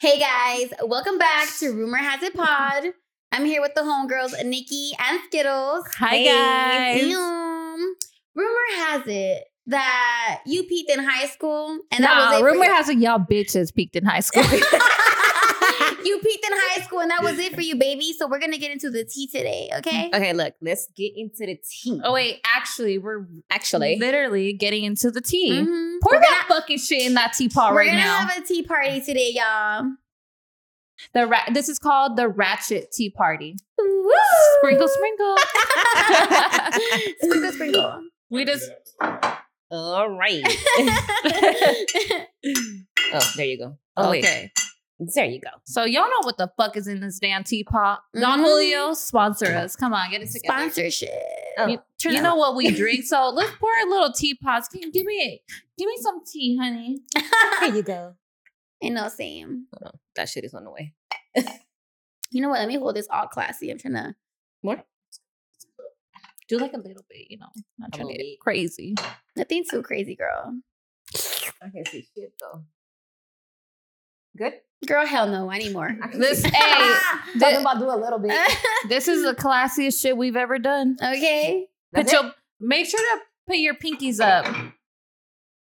Hey guys, welcome back to Rumor Has It Pod. I'm here with the homegirls, Nikki and Skittles. Hi Hey. guys. Um, rumor has it that you peaked in high school, and that nah, was it. rumor for has it y'all bitches peaked in high school. you. you peaked in high school, and that was it for you, baby. So we're gonna get into the tea today, okay? Okay, look, let's get into the tea. oh wait, actually, we're actually, literally getting into the tea. Mhm. Pour We're that fucking shit in that teapot right now. We're gonna have a tea party today, y'all. the ra- this is called the Ratchet Tea Party. Woo! Sprinkle, sprinkle. sprinkle, sprinkle. we just all right. oh, there you go. Oh, wait. Okay. There you go. So y'all know what the fuck is in this damn teapot? Don Mhm. Julio, sponsor us. Come on, get it together. Sponsorship. Oh, You, you up. know what we drink, so let's pour a little teapots. Give, give me, give me some tea, honey. There you go. Ain't no same. Oh, that shit is on the way. You know what? Let me hold this all classy. I'm trying to. More? Do like a little bit, you know. Not trying to little get bit. crazy. Nothing too crazy, girl. I can see shit though. Good. Girl, hell no. anymore. This, hey, Talking thi- about do a little bit. this is the classiest shit we've ever done. okay. Put That's your, make sure to put your pinkies up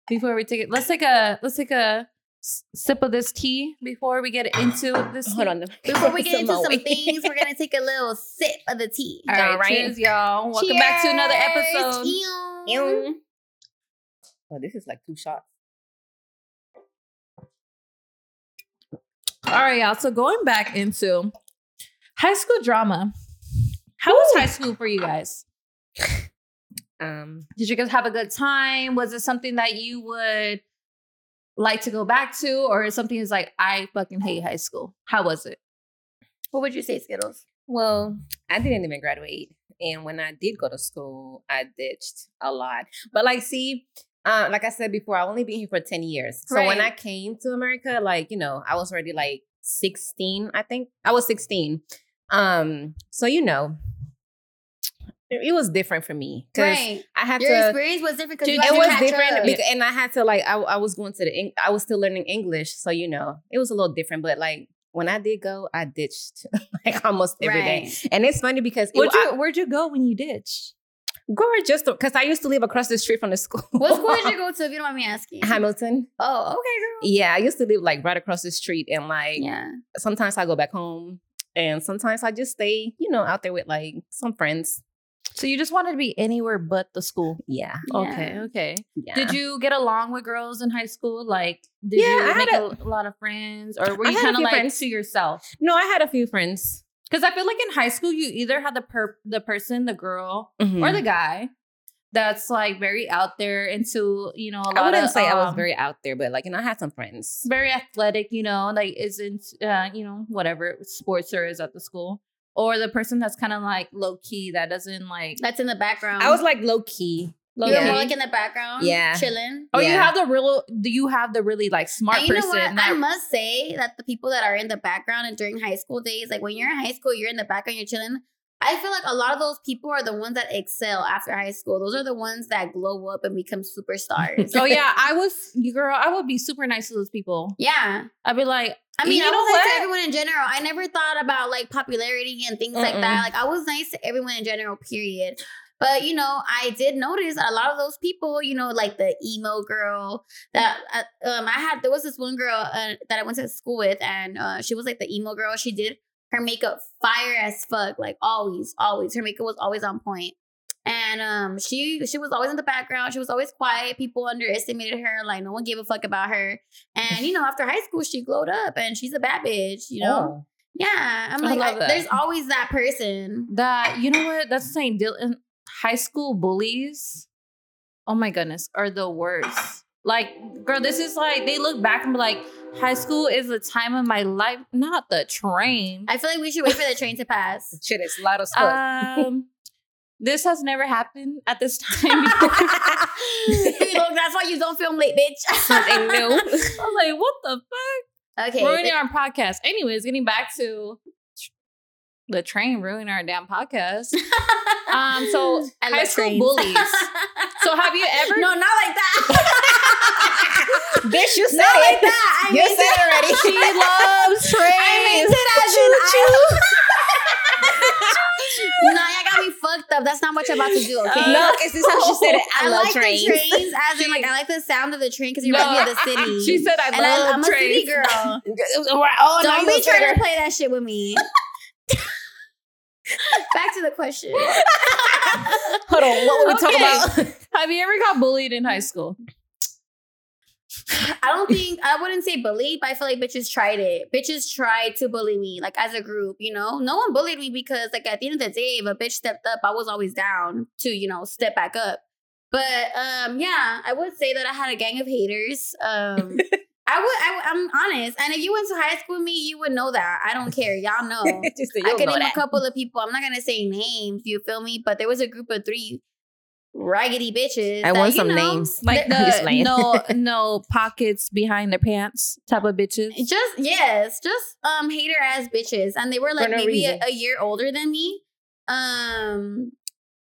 before we take it. Let's take a, let's take a s- sip of this tea before we get into this. Hold on. Before we get into some things, we're gonna take a little sip of the tea. All right, All right. cheers, y'all. Welcome back to another episode. Ew. Ew. Oh, this is like two shots. All right, y'all. So going back into high school drama. How was high school for you guys? Um, Did you guys have a good time? Was it something that you would like to go back to, or is something that's like I fucking hate high school? How was it? What would you say, Skittles? well, I didn't even graduate, and when I did go to school, I ditched a lot. But like, see, uh, like I said before, I've only been here for ten years. So when I came to America, like you know, I was already like sixteen. I think I was sixteen. Um, so you know, it, it was different for me because Right. I had Your to. experience was different because it was different because, and I had to like I, I was going to the I was still learning English, so you know it was a little different. But like when I did go, I ditched like almost every day, Right. and it's funny because it, Where'd you, I, where'd you go when you ditched? Girl just because I used to live across the street from the school. What school did you go to? If you don't mind me asking. Hamilton. Oh, okay, girl. Yeah, I used to live like right across the street, and like Yeah. sometimes I go back home, and sometimes I just stay, you know, out there with like some friends. So you just wanted to be anywhere but the school. Yeah, Okay, okay. yeah. Did you get along with girls in high school? Like, did Yeah, you I had make a- a, lot of friends, or were you kind of like friends. to yourself? No, I had a few friends. Because I feel like in high school, you either had the per the person, the girl, or Mhm. the guy that's like very out there into you know a lot I wouldn't of, say I was um, very out there, but like you know, I had some friends. very athletic, you know, like isn't uh, you know, whatever sports there is at the school. Or the person that's kind of like low key that doesn't like That's in the background. I was like low key. Low you were Yeah. more like in the background. Yeah. Chilling. Oh, you have the real do you have the really like smart And you know person what? that I must say that the people that are in the background and during high school days, like when you're in high school, you're in the background, you're chilling. I feel like a lot of those people are the ones that excel after high school. Those are the ones that glow up and become superstars. Oh yeah, I was girl, I would be super nice to those people. yeah. I'd be like, I mean, You I know was nice to what? everyone in general. I never thought about like popularity and things like Mm-mm. that. Like I was nice to everyone in general, period. But you know, I did notice a lot of those people, you know, like the emo girl that uh, um I had. There was this one girl uh, that I went to school with, and uh, she was like the emo girl. She did her makeup fire as fuck, like always, always. Her makeup was always on point. And um, she she was always in the background. She was always quiet. People underestimated her. Like no one gave a fuck about her. And you know, after high school, she glowed up, and she's a bad bitch. You know, Oh. yeah. I'm like, I- there's always that person. that you know what that's the same deal in high school bullies oh my goodness are the worst like girl this is like they look back and be like high school is the time of my life not the train I feel like we should wait for the train to pass. Shit is loud as fuck. um this has never happened at this time before. Look, that's why you don't film late, bitch. Something new. I was like, what the fuck? Okay. ruining th- our podcast. Anyways, getting back to the train ruining our damn podcast. Um, so I high school trains. bullies. So have you ever? no, not like that. Bitch, you said not it. like that. I You said it already. she loves trains. I meant it as I. no, y'all got me fucked up. That's not what you're about to do, okay? no, because this is how she said it. I, I love like trains. the trains, as in like I like the sound of the train because you No, remind me of the city. She said I and love I, I'm a city girl. oh, Don't you be trying to play that shit with me. Back to the question. Hold on, what were we talking about? Have you ever got bullied in high school? I don't think I wouldn't say bullied, but I feel like bitches tried it. Bitches tried to bully me, like as a group. You know, no one bullied me because, like, at the end of the day, if a bitch stepped up, I was always down to, you know, step back up. But um, yeah, I would say that I had a gang of haters. Um, I would, I, would- I'm honest, and if you went to high school with me, you would know that. I don't care, y'all know. So I you'll could know name that. a couple of people. I'm not gonna say names. You feel me? But there was a group of three raggedy bitches. I that, want you some know, names. Like I'm the no no pockets behind their pants type of bitches. Just yes, just um hater ass bitches, and they were like no maybe a, a year older than me. Um,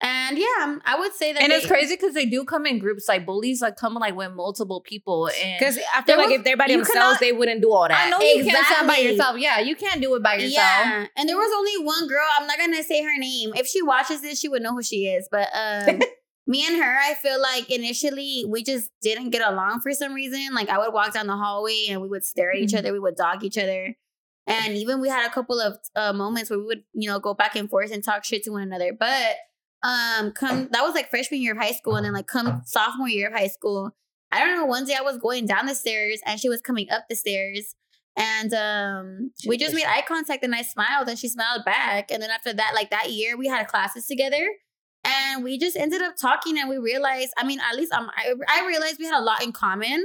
and yeah, um, I would say that. And it's crazy because they do come in groups. Like bullies, like come like with multiple people. And Because I feel like was- if they're by themselves, cannot- they wouldn't do all that. I know you can't stand by yourself. Yeah, you can't do it by yourself. Yeah, and there was only one girl. I'm not gonna say her name. If she watches this, she would know who she is. But um, me and her, I feel like initially we just didn't get along for some reason. Like I would walk down the hallway and we would stare at each Mhm. other. We would dog each other, and even we had a couple of uh, moments where we would, you know, go back and forth and talk shit to one another. But um, come that was like freshman year of high school, and then like come sophomore year of high school. I don't know. One day I was going down the stairs and she was coming up the stairs. And um, we just made eye contact and I smiled and she smiled back. And then after that, like that year, we had classes together and we just ended up talking and we realized, I mean, at least um, I, I realized we had a lot in common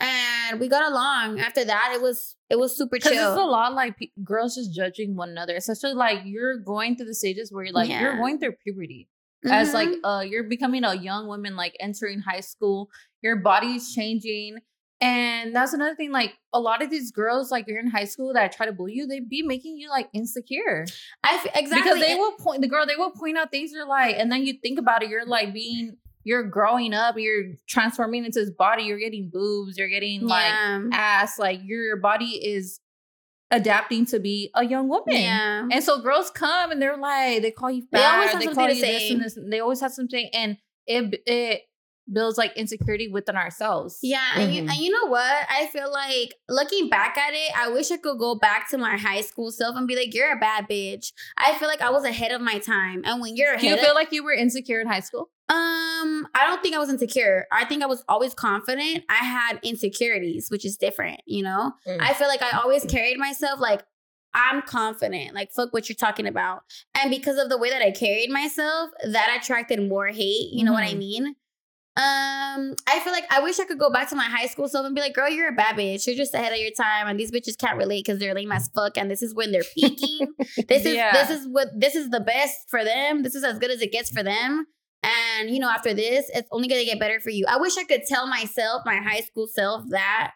and we got along. After that, it was it was super chill. It's a lot like pe- girls just judging one another, especially like you're going through the stages where you're like you're going through puberty. As like Mhm. uh you're becoming a young woman, like entering high school, your body's changing. And that's another thing, like a lot of these girls, like you're in high school that try to bully you, they be making you like insecure. I f- exactly Because they will point the girl, they will point out things you're like, and then you think about it, you're like being you're growing up, you're transforming into this body, you're getting boobs, you're getting like yeah. ass, like your body is adapting to be a young woman. yeah. And so girls come and they're like, they call you fat, They always have they something to say. this and this. They always have something, and it it builds like insecurity within ourselves. Yeah, and, you, and you know what? I feel like looking back at it, I wish I could go back to my high school self and be like, "You're a bad bitch." I feel like I was ahead of my time, and when you're ahead, Do you of- feel like you were insecure in high school? um, I don't think I was insecure. I think I was always confident. I had insecurities, which is different. You know, Mm. I feel like I always carried myself like. I'm confident, like fuck what you're talking about. And because of the way that I carried myself, that attracted more hate. You know what I Mhm. mean? Um, I feel like I wish I could go back to my high school self and be like, girl, you're a bad bitch. You're just ahead of your time, and these bitches can't relate because they're lame as fuck, and this is when they're peaking. this is Yeah. this is what this is the best for them. This is as good as it gets for them. And you know, after this, it's only gonna get better for you. I wish I could tell myself, my high school self, that.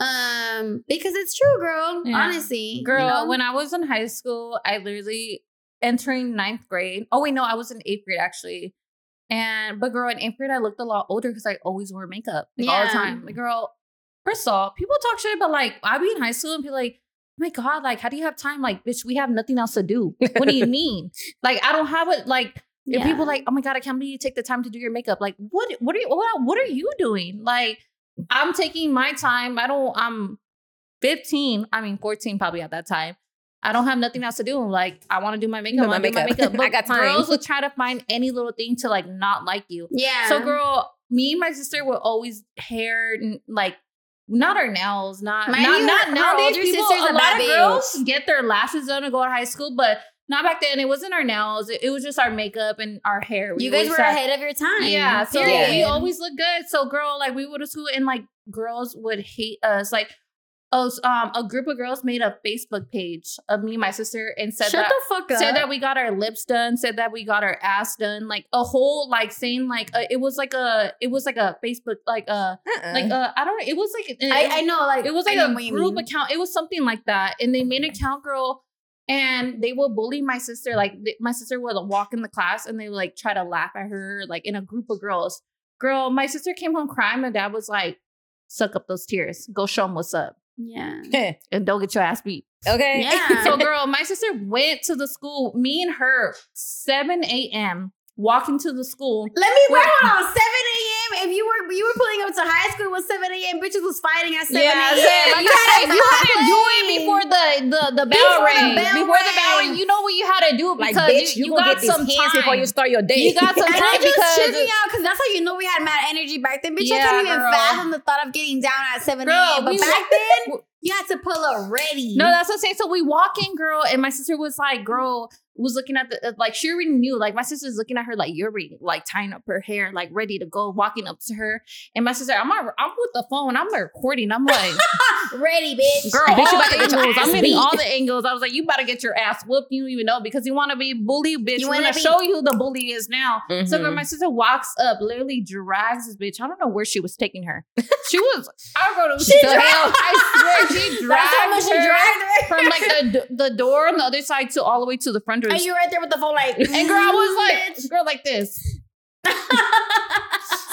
Um, because it's true, girl. Yeah. Honestly, you Girl, know? when I was in high school, I literally entering ninth grade. Oh wait, no, I was in eighth grade actually. And but girl, in eighth grade, I looked a lot older because I always wore makeup like, all the time. Like, girl, first of all, people talk shit about like I be in high school and be like, oh my god, like how do you have time? Like, bitch, we have nothing else to do. What do you mean? like, I don't have it. Like, if people like, oh my god, I can't believe you take the time to do your makeup. Like, what? What are you? What, what are you doing? Like, I'm taking my time. I don't. I'm 15. I mean, 14 probably at that time. I don't have nothing else to do. Like, I want to do my makeup. My do my makeup. makeup. I got time. Girls will try to find any little thing to like not like you. yeah. So, girl, me and my sister were always hair like not our nails, not Mind not, not nowadays. People, sister's a lot of girls get their lashes done to go to high school, but not back then. It wasn't our nails. It, it was just our makeup and our hair. We you guys were had- ahead of your time. yeah, so period. we always look good. So, girl, like we would to school and like girls would hate us. Like, oh, um, a group of girls made a Facebook page of me and my sister and said Shut that the fuck up. said that we got our lips done, said that we got our ass done, like a whole like saying like uh, it was like a it was like a Facebook like uh Uh-uh. like uh I don't know it was like it, I, I know, like it was I like a group account. It was something like that, and they made an account girl, and they will bully my sister. Like th- my sister would walk in the class, and they would like try to laugh at her, like in a group of girls. Girl, my sister came home crying. My dad was like, "Suck up those tears. Go show them what's up." Yeah. and don't get your ass beat. okay. Yeah. So, girl, my sister went to the school. Me and her, 7 a.m. walking to the school. Let me wait hold on. 7 a.m. If you were you were pulling up to high school with 7 a.m. bitches was fighting at 7 Yeah, a.m. Sam, You had to, you had to do it before the the, the bell Before the rang. bell before the bell rang. rang, you know what you had to do Like, bitch, you, you, gonna got get these some hands time. before you start your day. You got some time it just because tripped me out because that's how you know we had mad energy back then. Bitch, I Yeah, couldn't even girl. fathom the thought of getting down at 7 a.m. But we back then, you had to pull up ready. No, that's what I'm saying. So we walk in, girl, and my sister was like, girl, was looking at the uh, like she already knew. Like my sister's looking at her like you're ready, like tying up her hair, like ready to go, walking up to her. And my sister, I'm not, I'm with the phone, I'm recording. I'm like, ready, bitch. girl, Bitch, you all about to the get your angles. ass I'm getting all the angles. I was like, you better get your ass whooped. You don't even know because you want to be bully, bitch. You We're wanna gonna be- show you who the bully is now. So girl, Mhm. my sister walks up, literally drags this bitch. I don't know where she was taking her. She was, I don't know. She the dragged- hell. I swear, she dragged That's how much you her dragged her. from like the the door on the other side to all the way to the front door. and you right there with the phone like, And girl, I was like, mm, girl, like this.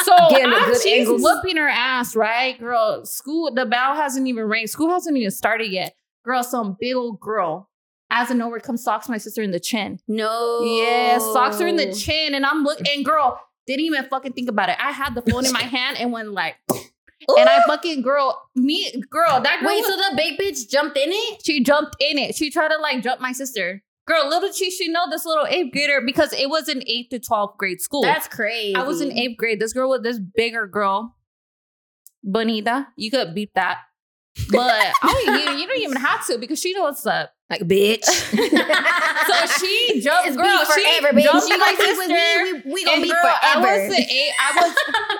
So Getting the I'm- good she's angles. whooping her ass, right? Girl, school, the bell hasn't even rang. School hasn't even started yet. Girl, some big old girl. As of nowhere comes socks my sister in the chin. no. Yeah, socks her in the chin. And I'm looking, and girl, didn't even fucking think about it. I had the phone in my hand and went like, and I fucking, girl, me, girl, that girl Wait, was- so the big bitch jumped in it? she jumped in it. She tried to like jump my sister. Girl, little did she, she know this little eighth grader because it was an eighth to 12th grade school. That's crazy. I was in eighth grade. This girl with this bigger girl, Bonita. You could beat that. But oh, you, you don't even have to because she knows what's up. like, bitch. So she jumped, It's girl. she forever, bitch. jumped You my like with me, sister. we, we gonna be girl, forever. I was eight. I was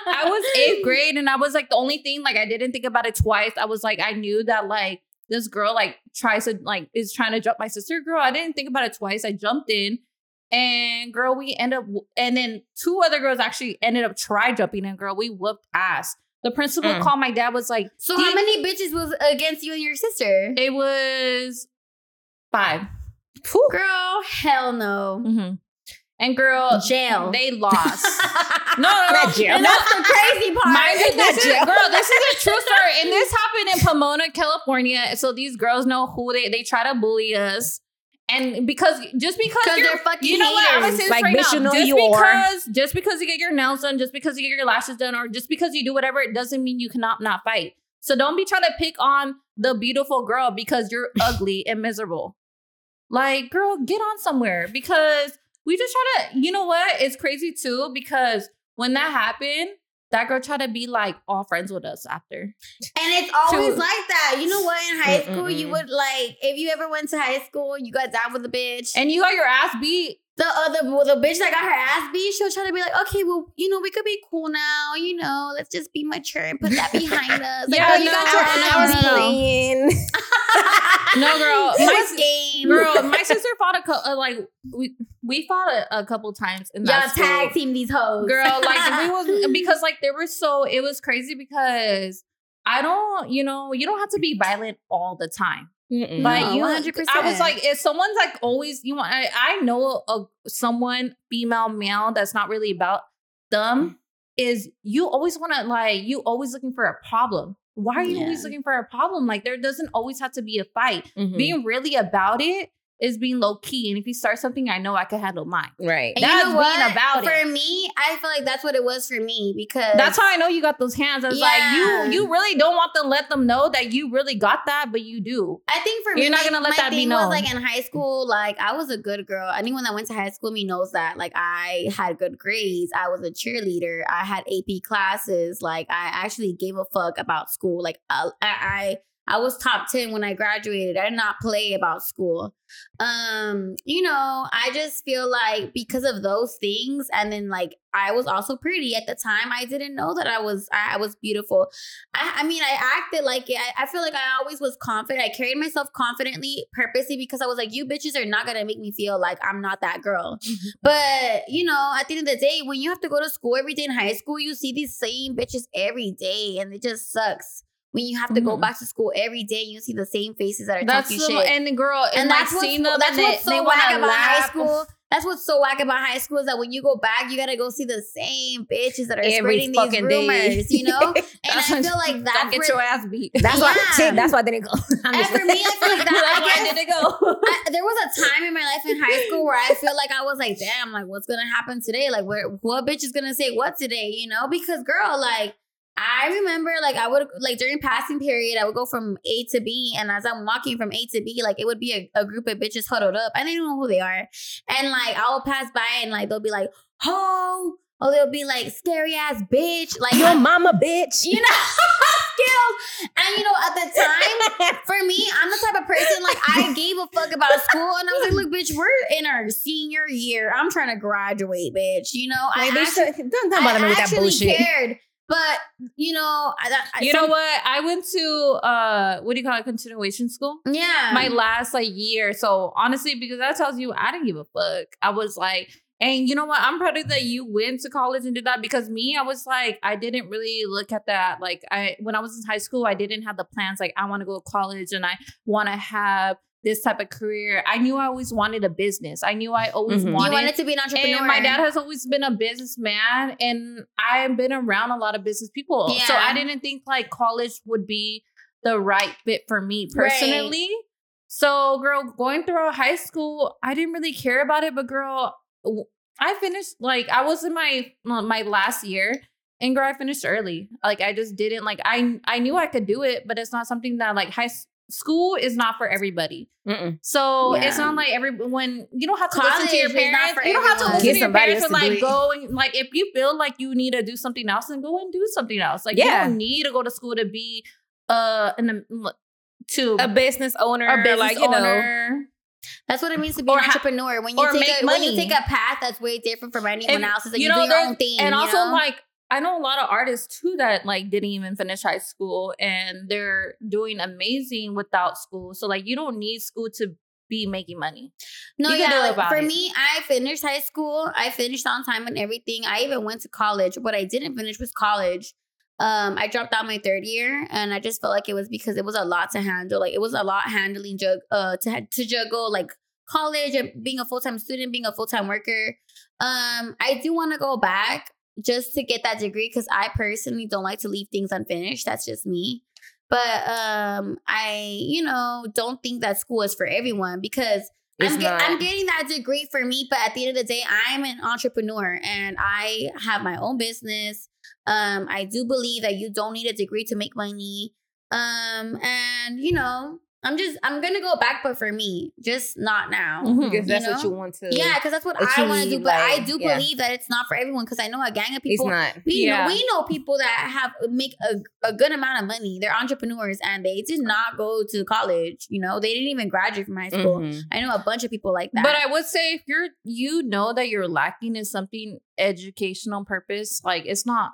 I was eighth grade, and I was like the only thing. Like I didn't think about it twice. I was like I knew that like this girl like tries to like is trying to jump my sister. Girl, I didn't think about it twice. I jumped in, and girl, we end up and then two other girls actually ended up try jumping, and girl, we whooped ass. The principal Mm. called my dad. Was like, So how many bitches was against you and your sister? It was five. Girl, hell no. Mhm. And girl, Jail. they lost. No, no, no. Not jail. And that's the crazy part. Mind you, this is, jail. girl, this is a true story. And this happened in Pomona, California. So these girls know who they they try to bully us. And because just because they're fucking you know what? I'm haters. Like, right bitch, now. you know just you are. because just because you get your nails done, just because you get your lashes done, or just because you do whatever, it doesn't mean you cannot not fight. So don't be trying to pick on the beautiful girl because you're ugly and miserable. Like, girl, get on somewhere because we just try to, you know what? It's crazy too because when that happened, that girl tried to be like all friends with us after. And it's always like that. You know what? In high school, you Mm-mm-mm. would like if you ever went to high school, you got down with a bitch. And you got your ass beat. The other well, the bitch that got her ass beat, she'll try to be like, okay, well, you know, we could be cool now. You know, let's just be mature and put that behind us. Like, Yeah, girl, you no, got your no, ass no, beat. no. playing. No, girl. It my was game. girl, my sister fought a couple. Uh, like we we fought a, a couple times in Y'all that school. tag team these hoes. girl like we was because like they were so it was crazy because i don't you know you don't have to be violent all the time Mm-mm. but No, you 100%. i was like if someone's like always you want i, I know a, someone female male that's not really about them is you always want to like you always looking for a problem why are you always looking for a problem like there doesn't always have to be a fight Mhm. being really about it is being low key and if you start something i know i can handle mine right. And That's you know what? being about for it. me, I feel like that's what it was for me because That's how I know you got those hands. I was Yeah. like, you you really don't want to let them know that you really got that, but you do. I think for You're me, not gonna let my that be thing known. Was like in high school, like I was a good girl. Anyone that went to high school me knows that. Like I had good grades. I was a cheerleader. I had AP classes. Like I actually gave a fuck about school. Like I, I, I was top ten when I graduated. I did not play about school. Um, you know, I just feel like because of those things, and then like I was also pretty at the time. I didn't know that I was I, I was beautiful. I, I mean, I acted like it. I, I feel like I always was confident. I carried myself confidently, purposely, because I was like, you bitches are not gonna make me feel like I'm not that girl. But you know, at the end of the day, when you have to go to school every day in high school, you see these same bitches every day, and it just sucks. When you have to go Mhm. back to school every day, you see the same faces that are That's talking the, shit. and the girl and, and like that's what's, seeing them that's and they, what's they so wanna whack about high school. that's what's so whack about high school is that when you go back, you gotta go see the same bitches that are Every spreading these fucking day. rumors, you know. And That's I feel like Don't that. get for- your ass beat. That's why. Yeah. See, that's why I didn't go. I'm and for me, I feel like that. That's why I I guess didn't go. I, there was a time in my life in high school where I feel like I was like, damn, like what's gonna happen today? Like, where what bitch is gonna say what today? You know, because girl, like. I remember, like, I would, like, during passing period, I would go from A to B. And as I'm walking from A to B, like, it would be a, a group of bitches huddled up. I didn't know who they are. And, like, I will pass by and, like, they'll be like, ho. Or they'll be like, scary ass bitch. Like, Your I- mama, bitch. you know, skills. And, you know, at the time, for me, I'm the type of person like I gave a fuck about school, and I was like, "Look, bitch, we're in our senior year. I'm trying to graduate, bitch. You know, I Like, they actually, don't don't bother me with that bullshit. cared, but you know, I, I, You some- know what? I went to uh what do you call it? Continuation school. Yeah, My last like year. So honestly, because that tells you I didn't give a fuck. I was like, and you know what? I'm proud of that you went to college and did that because me, I was like, I didn't really look at that. Like I when I was in high school, I didn't have the plans like I want to go to college and I want to have this type of career. I knew I always wanted a business. I knew I always Mhm. You you wanted wanted to be an entrepreneur. and my dad has always been a businessman, and I've been around a lot of business people. So I didn't think like college would be the right fit for me personally. So, girl, going through high school, I didn't really care about it, but girl, I finished like I was in my my last year. And girl, I finished early. Like I just didn't like I I knew I could do it, but it's not something that like high s- school is not for everybody. Mm-mm. So Yeah. it's not like every when you don't have to listen to your College is not parents. for You don't have to listen Get to your parents and like go and like if you feel like you need to do something else, then go and do something else. Like Yeah. you don't need to go to school to be uh an to A business owner, a business like you know, owner. That's what it means to be Or an entrepreneur. When you take make a, when you take a path that's way different from anyone And, else's, and you you, know, do your own thing. and also know? like I know a lot of artists too that like didn't even finish high school and they're doing amazing without school. So like you don't need school to be making money. No, You yeah. like, for it. me, I finished high school. I finished on time and everything. I even went to college. What I didn't finish was college. Um, I dropped out my third year, and I just felt like it was because it was a lot to handle. Like it was a lot handling jug uh to to juggle like college and being a full time student, being a full time worker. Um, I do want to go back just to get that degree because I personally don't like to leave things unfinished. That's just me. But um, I, you know, don't think that school is for everyone because I'm, get. I'm getting that degree for me, but at the end of the day, I'm an entrepreneur and I have my own business. Um, I do believe that you don't need a degree to make money. Um, and you know, I'm just I'm gonna go back, but for me, just not now. Mhm. because that's what know? you want to. Yeah, because that's what I want to do. achieve, But I like, do yeah. believe that it's not for everyone. Because I know a gang of people. it's people. not. We Yeah. know we know people that have make a, a good amount of money. They're entrepreneurs and they did not go to college. You know, they didn't even graduate from high school. Mhm. I know a bunch of people like that. But I would say if you're you know that you're lacking in something educational purpose, like it's not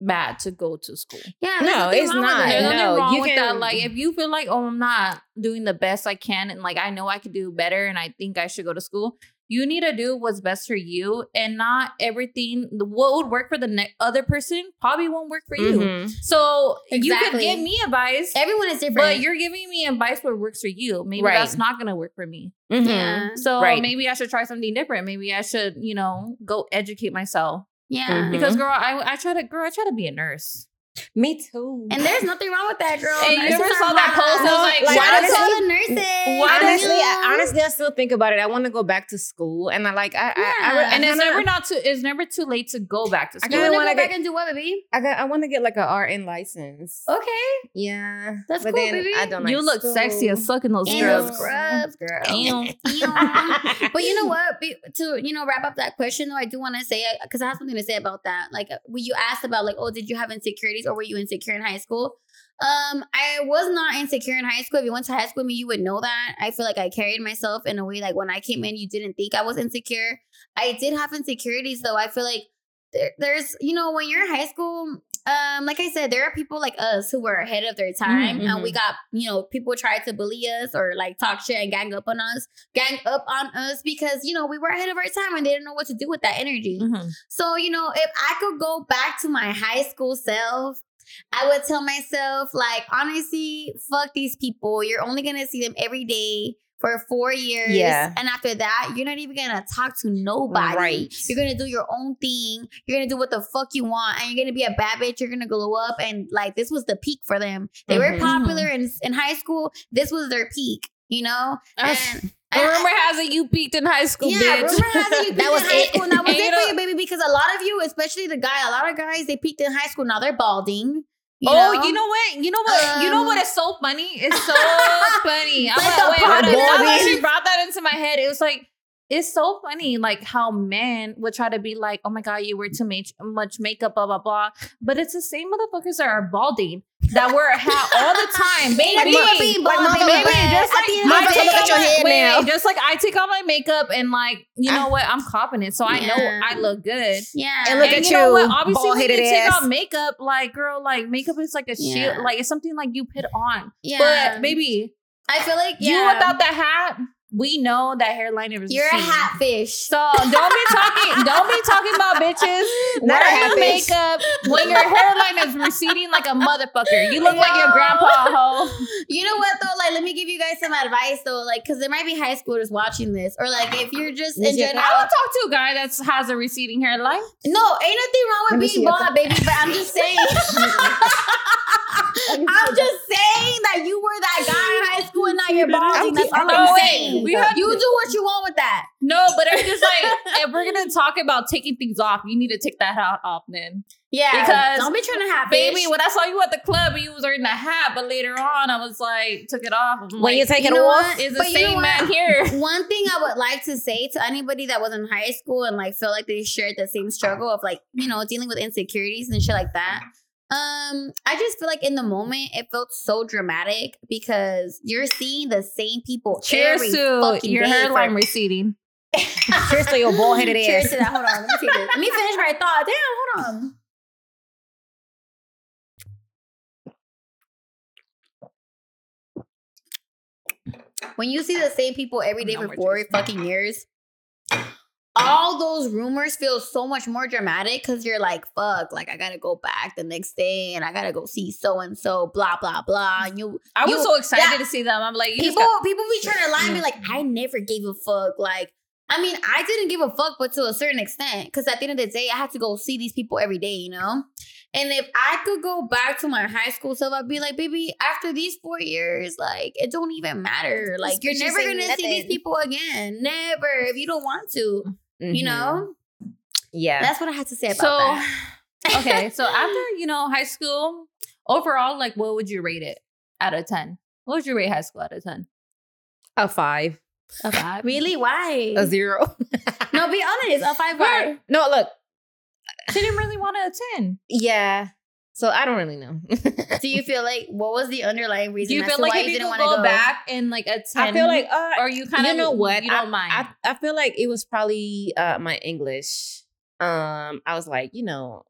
bad to go to school. yeah, No, it's not. it. There's nothing no, wrong you with that. Like if you feel like, oh, I'm not doing the best I can and like I know I could do better and I think I should go to school, you need to do what's best for you and not everything what would work for the ne- other person probably won't work for you. Mhm. So you could give me advice. Everyone is different. But you're giving me advice what works for you. Maybe Right. that's not gonna work for me. Mhm. yeah, So Right. maybe I should try something different. Maybe I should, you know, go educate myself. Yeah. Mhm. Because girl, I I try to girl, I try to be a nurse. Me too. And there's nothing wrong with that, girl. Hey, you Nurses ever are saw that hot. post? I was like, Like, shout out to honestly- all the nurses. honestly, I, honestly, I still think about it. I want to go back to school, and I like, I, I, I, I, and it's kinda- never not too it's never too late to go back to school. You kinda want to go back get- and do what, baby? I got, I want to get like a RN license. Okay. Yeah, That's but cool, baby. I don't. like you look school. sexy as sucking those And girls. those scrubs, girl. Damn. Damn. but you know what? Be- To you know, wrap up that question though, I do want to say because I have something to say about that. Like uh, when you asked about like, oh, did you have insecurities or were you insecure in high school? Um, I was not insecure in high school. If you went to high school with me, you would know that. I feel like I carried myself in a way like when I came in, you didn't think I was insecure. I did have insecurities though. I feel like there, there's you know when you're in high school. Um, like I said, there are people like us who were ahead of their time, and we got you know people tried to bully us or like talk shit and gang up on us gang up on us because you know we were ahead of our time and they didn't know what to do with that energy. Mhm. So you know, if I could go back to my high school self, I would tell myself like, honestly, fuck these people. You're only gonna see them every day for four years. Yeah. And after that, you're not even gonna talk to nobody. Right. You're gonna do your own thing. You're gonna do what the fuck you want, and you're gonna be a bad bitch. You're gonna glow up, and like this was the peak for them. They were Mhm. popular in in high school. This was their peak. You know. And, The rumor has it you peaked in high school, yeah, bitch. rumor has it you peaked That was in high it. school. And that was And it for you, baby. Because a lot of you, especially the guy, a lot of guys, they peaked in high school. Now they're balding. You oh, know? you know what? You know what? you know what Um, so funny? It's so funny. I'm Like wait, purple Now that ones. she brought that into my head, it was like it's so funny, like how men would try to be like, "Oh my god, you wear too much much makeup, blah blah blah," but it's the same motherfuckers that are balding that wear a hat all the time, baby. Ain't nothing but being Like, mama, baby. baby, just like the my take day- out your head wait, now. just like I take off my makeup and like you ah. know what, I'm confident, so I know I look good. Yeah. And look and at you know what? Obviously, when you take ass. out makeup, like girl, like makeup is like a Yeah. shield, like it's something like you put on. yeah. But baby, I feel like you without that hat, we know that hairline is You're a receding. hat fish. So don't be talking, don't be talking about bitches Not a wearing hat bitch. makeup when your hairline is receding like a motherfucker. You look like your grandpa, ho. You know what though? Like, let me give you guys some advice though. Like, because there might be high schoolers watching this, or like if you're just in Is it- general. I would talk to a guy that has a receding hairline. No, ain't nothing wrong with being bald, baby. But I'm just saying. I'm just saying that you were that guy in high school and now you're balding. That's all I'm wait. We had- you do what you want with that. No, but I'm just like, if we're gonna talk about taking things off, you need to take that hat off then. Yeah, Because, don't be trying to have Baby, when I saw you at the club you was wearing the hat, but later on I was like, took it off. I'm When like, you take it off, is the But you know same man here. One thing I would like to say to anybody that was in high school and like feel like they shared the same struggle of like, you know, dealing with insecurities and shit like that. Um, I just feel like in the moment it felt so dramatic because you're seeing the same people. Cheers every to fucking your hairline for- receding. cheers to your bald headed ass. Cheers to that. Hold on, let me take this. Let me finish my thought. Damn, hold on. When you see the same people every day No for four fucking years, all those rumors feel so much more dramatic because you're like, fuck, like I gotta go back the next day and I gotta go see so and so, blah, blah, blah. And you I was You- so excited yeah. to see them. I'm like, you people got- people be trying to lie and be like, I mm-hmm. never gave a fuck. Like, I mean, I didn't give a fuck, but to a certain extent, because at the end of the day, I had to go see these people every day, you know. And if I could go back to my high school self, I'd be like, baby, after these four years, like it don't even matter. Like you're never gonna see these people again. Never if you don't want to. You Mhm. know. Yeah. That's what I had to say about so that. okay. So after you know high school, overall, like, what would you rate it out of ten? What would you rate high school out of ten? a five. A five. really, why? A zero. no, be honest. A five why? no, look. She didn't really want to attend. Yeah. So I don't really know. Do you feel like what was the underlying reason? Do you feel like why if you didn't want to go, go back and like a ten, I feel like uh, or you kind of you know what? you don't I, mind. I, I feel like it was probably uh my English. Um, I was like, you know,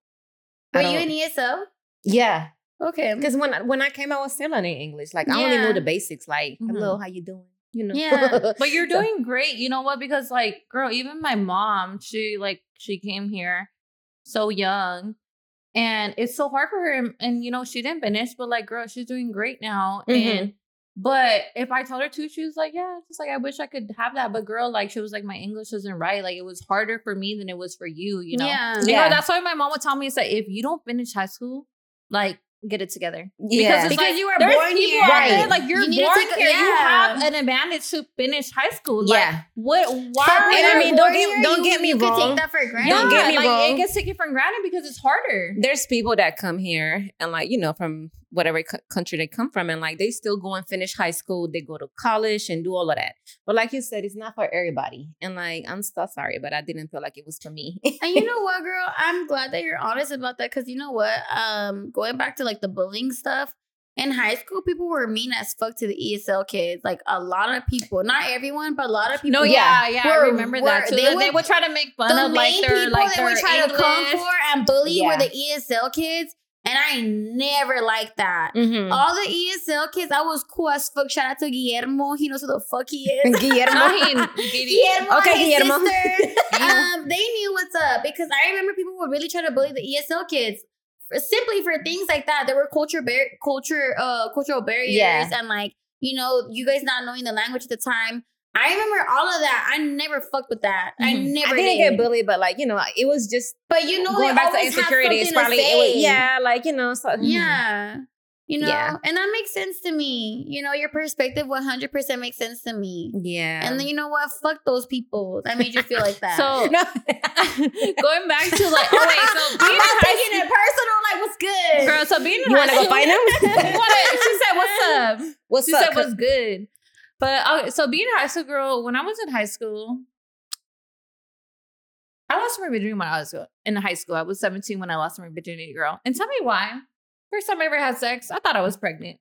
Were you in ESL? yeah, Okay. because when I- when I came, I was still learning English. Like I only knew the basics. Like, Mhm. hello, how you doing? You know. Yeah. But you're So- doing great. You know what? Because like, girl, even my mom, she like she came here so young. And it's so hard for her. And, and, you know, she didn't finish, but like, girl, she's doing great now. Mhm. And but if I told her to, she was like, Yeah, just like I wish I could have that. But girl, like she was like, My English isn't right. Like it was harder for me than it was for you, you know? Yeah. You know, Yeah. that's why my mom would tell me is that if you don't finish high school, like get it together. Yeah. it's Because like, you were born people here. out there, Right. like you're You need born take a- here. You have an advantage to finish high school. Yeah. What? Why? But And I you're mean, don't born get- don't you- get me you could wrong. take that for granted. yeah, Don't get me like, wrong. It gets taken for granted because it's harder. There's people that come here and like you know from whatever co- country they come from and like they still go and finish high school. They go to college and do all of that. But like you said, it's not for everybody. And like I'm so sorry, but I didn't feel like it was for me. And you know what, girl? I'm glad that you're honest about that because you know what? Um, going back to like the bullying stuff in high school, people were mean as fuck to the ESL kids. Like a lot of people, not everyone, but a lot of people. No, yeah, yeah, I remember were- that too. they They, they would- would try to make fun the of like their people like their would try to come for and bully were the ESL kids, and I never liked that. Mhm. All the ESL kids, I was cool as fuck. Shout out to Guillermo. He knows who the fuck he is. Guillermo. Guillermo Okay, Guillermo. um, they knew what's up because I remember people would really try to bully the ESL kids for, simply for things like that. There were culture bar- culture uh cultural barriers Yeah. and like you know, you guys not knowing the language at the time. I remember all of that. I never fucked with that. I Mhm. never I didn't did. get bullied, but like you know, it was just but you know, going back to. It's probably to it was, yeah, like you know, so, Yeah. You know, Yeah. and that makes sense to me. You know, your perspective 100% makes sense to me. yeah. And then you know what? Fuck those people that made you feel like that. So no, going back to like, oh wait, so I'm not high taking it personal. Like, what's good? Girl, so being you want to go find them? What- she said, "What's up?" What's she up? said, "What's good?" But okay, so being a high school girl, when I was in high school, I lost my virginity when I was uh, in high school. I was 17 when I lost my virginity, girl. And tell me why. First time I ever had sex, I thought I was pregnant.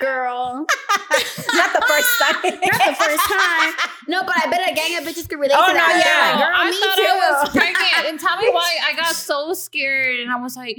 Girl. Not the first time. Not the first time. No, but I bet a gang of bitches could relate Oh, to no, that. yeah. Like, Girl, girl, I me thought too. I was pregnant. And tell me why I got so scared. And I was like,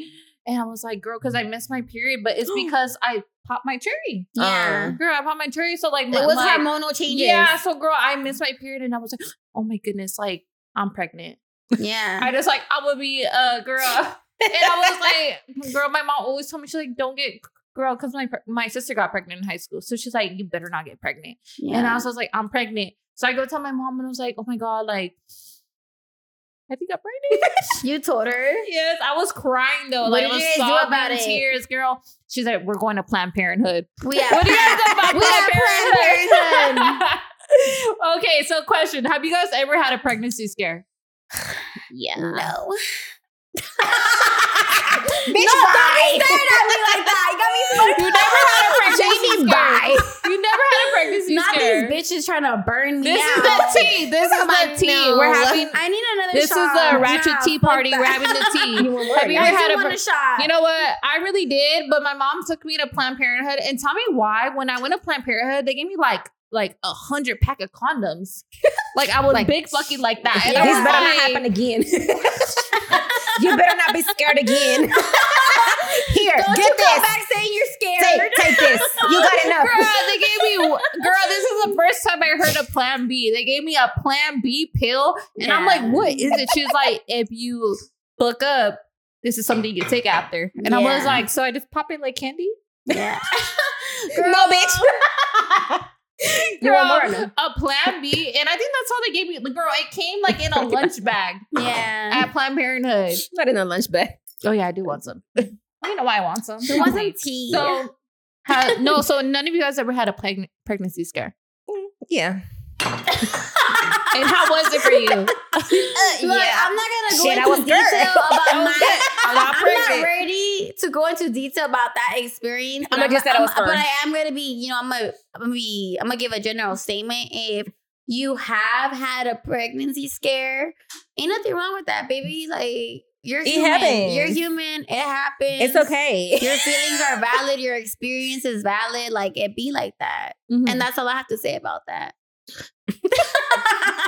and I was like, girl, because I mm. missed my period, but it's because I popped my cherry. Yeah. Uh. Girl, I popped my cherry. So like, it was like, hormonal changes. Yeah, so girl, I missed my period and I was like, oh my goodness, like I'm pregnant. Yeah. I just like I would be a girl. And I was like, girl, my mom always told me she's like, don't get girl, because my my sister got pregnant in high school. So she's like, you better not get pregnant. yeah. And I was just like, I'm pregnant. So I go tell my mom and I was like, oh my God, like I think I'm pregnant. you told her. yes, I was crying though. What like did I was you guys do about it? tears, girl. She's like, we're going to Planned Parenthood. We have What do you guys know about We Planned have Planned Parenthood? okay, so question: Have you guys ever had a pregnancy scare? yeah. No. Bitch, no, don't bye. be staring at me like that. You got me fucked You never had a pregnancy Jamie, bye. You never had a pregnancy Not scare. these bitches trying to burn me This out. is the tea. This is the tea. We're having. I need another This shot. is a ratchet Nah, tea party. We're having the tea. Have you I ever had do a? want a shot. You know what? I really did, but my mom took me to Planned Parenthood, and tell me why. When I went to Planned Parenthood, they gave me like like a hundred pack of condoms. like I was Like, big fucking like that. And This I better was not like- happen again. You better not be scared again. Here, Don't get you this. come back saying you're scared. Take, take this. You got enough. Girl, they gave me girl. This is the first time I heard of Plan B. They gave me a Plan B pill, and I'm like, "What is it?" She's like, "If you book up, this is something you can take after." And I was like, "So I just pop it like candy?" Yeah. no, bitch. you Girl, want more? No? A Plan B, and I think that's how they gave me. The girl, it came like in a lunch bag Yeah. at Planned Parenthood. Not in a lunch bag. Oh yeah, I do want some. You know why I want some. Who wants some tea? So, ha- no, so none of you guys ever had a preg- pregnancy scare, mm, Yeah. And how was it for you? Look, I'm not gonna go Shit, into detail about my. good. I'm not I'm not ready to go into detail about that experience. but I'ma just say that was but. I am gonna be, you know, I'm gonna, I'm gonna be, I'm gonna give a general statement. If you have had a pregnancy scare, ain't nothing wrong with that, baby. Like you're It human. happens. You're human. It happens. It's okay. Your feelings are valid. Your experience is valid. Like it be like that, Mhm. and that's all I have to say about that.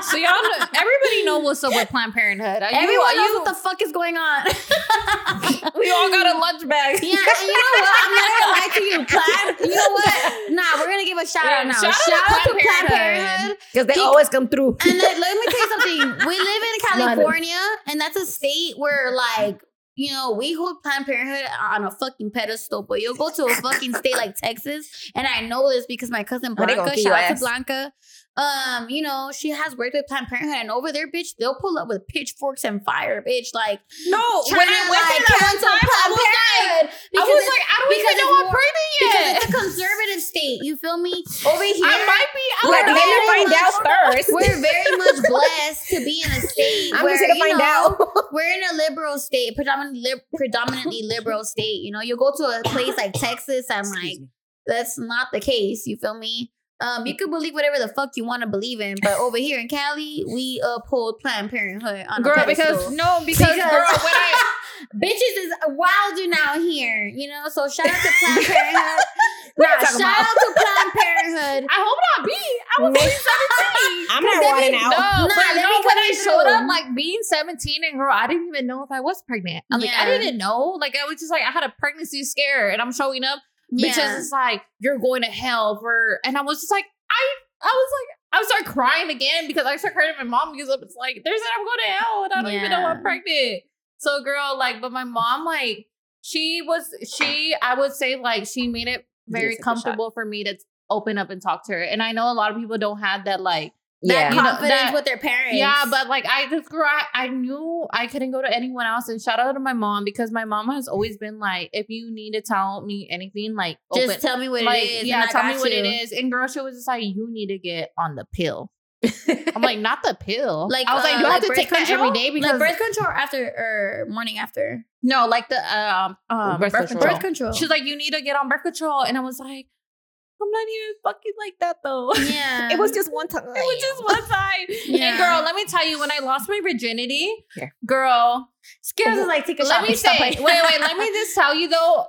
So y'all, know, everybody know what's up with Planned Parenthood. Are you- Everyone are knows you- what the fuck is going on. we all got a lunch bag. Yeah, and you know what? I'm not gonna lie to you, Planned. You know what? Nah, we're gonna give a shout Yeah, out now. shout Shout, out to out to Planned Planned Parenthood. Parenthood. Because they He- always come through. And then, let me tell you something. We live in No, no. California, and that's a state where like. You know, we hold Planned Parenthood on a fucking pedestal, but you'll go to a fucking state like Texas, and I know this because my cousin they gonna Blanca, shout out to. Blanca, um, you know, she has worked with Planned Parenthood, and over there, bitch, they'll pull up with pitchforks and fire, bitch, like No, trying to like cancel Planned Parenthood. I because was like, I don't even know I'm pregnant because it's a conservative state. You feel me? Over here, I might be. I'm Like, We're let me very find out first. we're very much blessed to be in a state I'm where just to find know, out. we're in a liberal state, predominantly lib- predominantly liberal state. You know, you go to a place like Texas, and like that's not the case. You feel me? Um, you can believe whatever the fuck you want to believe in, but over here in Cali, we uphold Planned Parenthood on girl a because no because, Because- girl when I Bitches is wilding out here, you know. So shout out to Planned Parenthood. nah, shout about? out to Planned Parenthood. I hope not be I was only seventeen. I'm not let running me- out. No, Nah, but no, when I you showed through. up, like being 17 and girl, I didn't even know if I was pregnant. I'm like, I didn't know. Like, I was just like, I had a pregnancy scare and I'm showing up. Yeah. Bitches is like, you're going to hell for, and I was just like, I, I was like, I started crying again because I started crying my mom because it's like, there's that I'm going to hell and I don't even know I'm pregnant. So, girl, like, but my mom, like, she was, she, I would say, like, she made it very Yes, it's a shot. comfortable for me to open up and talk to her. And I know a lot of people don't have that like that Yeah. You know, that- with their parents. yeah, but like I just grew I, I knew I couldn't go to anyone else and shout out to my mom because my mom has always been like, if you need to tell me anything, like just open tell me what like it is. yeah, tell me got what you. it is. And girl, she was just like, you need to get on the pill. I'm like, not the pill. Like I was like, uh, do I have to birth take that every control? day? Because like birth control after or morning after no, like the um, um Birth birth, control. control. birth control. She's like, you need to get on birth control, and I was like, I'm not even fucking like that though. yeah, it was just one time. It was just one time. Yeah. And girl, let me tell you, when I lost my virginity, Here. girl, Scares us like take a let shot. me say, wait, wait, let me just tell you though.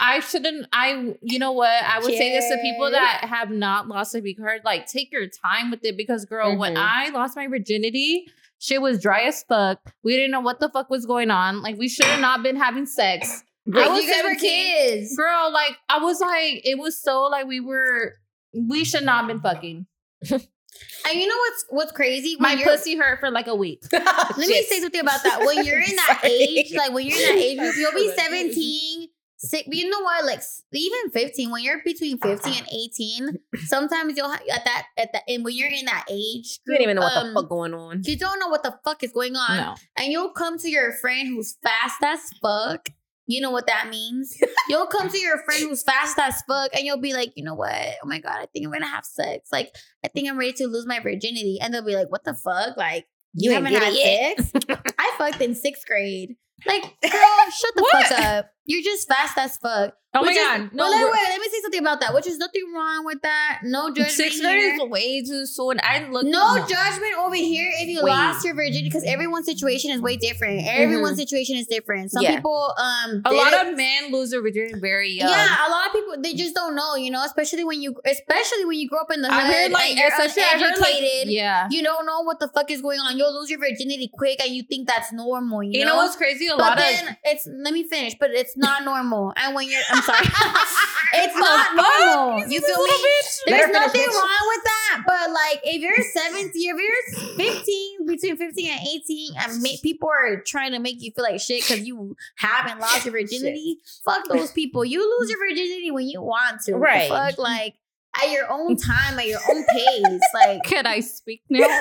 I shouldn't. I, you know what? I would say this to people that have not lost a big card. Like, take your time with it because, girl, when Mhm. I lost my virginity, shit was dry as fuck. We didn't know what the fuck was going on. Like, we should have not been having sex. But I was were kids. Girl, like, I was like, it was so like we were. We should not have been fucking. And you know what's what's crazy? My When you're- pussy hurt for like a week. Let me say something about that. When you're in that age, like when you're in that age group, you'll be 17, sick. You know what? Like even 15, when you're between 15 and 18, sometimes you'll have at that at that and when you're in that age You didn't even know what um, the fuck going on. You don't know what the fuck is going on. No. And you'll come to your friend who's fast as fuck. You know what that means? You'll come to your friend who's fast as fuck and you'll be like, you know what? Oh my God, I think I'm gonna have sex. Like, I think I'm ready to lose my virginity. And they'll be like, what the fuck? Like, you, You haven't had sex? I fucked in sixth grade. Like, girl, shut the What? fuck up. You're just fast as fuck. Oh my Which is- god. No, wait, wait, let me say something about that. Which is nothing wrong with that. No judgment. Six here. is way too soon. I look No judgment over here if you Wait. lost your virginity because everyone's situation is way different. Everyone's situation is different. Some Yeah. people um A lot of men lose their virginity very young. yeah, a lot of people they just don't know, you know, especially when you especially when you grow up in the hood I heard like you're especially I heard like yeah. You don't know what the fuck is going on. You'll lose your virginity quick and you think that's normal, you, You know what's crazy? A but lot then of it's let me finish, but it's not normal. And when you're I'm sorry. it's not normal. You is feel me? bitch. There's Let nothing bitch. wrong with that. But like if you're 17, if you're 15, between 15 and 18, and ma- people are trying to make you feel like shit because you haven't lost your virginity, fuck those people. You lose your virginity when you want to. Right. Fuck like at your own time, at your own pace. Like Can I speak now?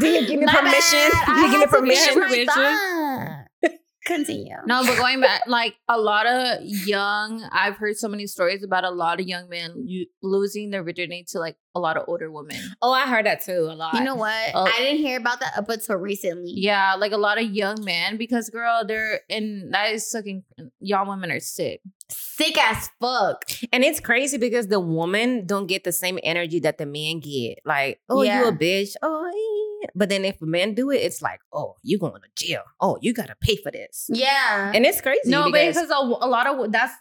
Do you give me my permission? bad. Do I you give me had to finish permission? Permission? Thought. Continue. no, but going back, like a lot of young, I've heard so many stories about a lot of young men you, losing their virginity to like a lot of older women. Oh, I heard that too a lot. You know what? Oh. I didn't hear about that up until recently. Yeah, like a lot of young men because girl, they're and that is sucking. Y'all women are sick. Sick as fuck. And it's crazy because the woman don't get the same energy that the man get. Like, oh, Yeah. you a bitch. Oh, yeah. But then if men do it, it's like, oh, you going to jail. Oh, you gotta pay for this. Yeah. And it's crazy. No, because, because a, a lot of that's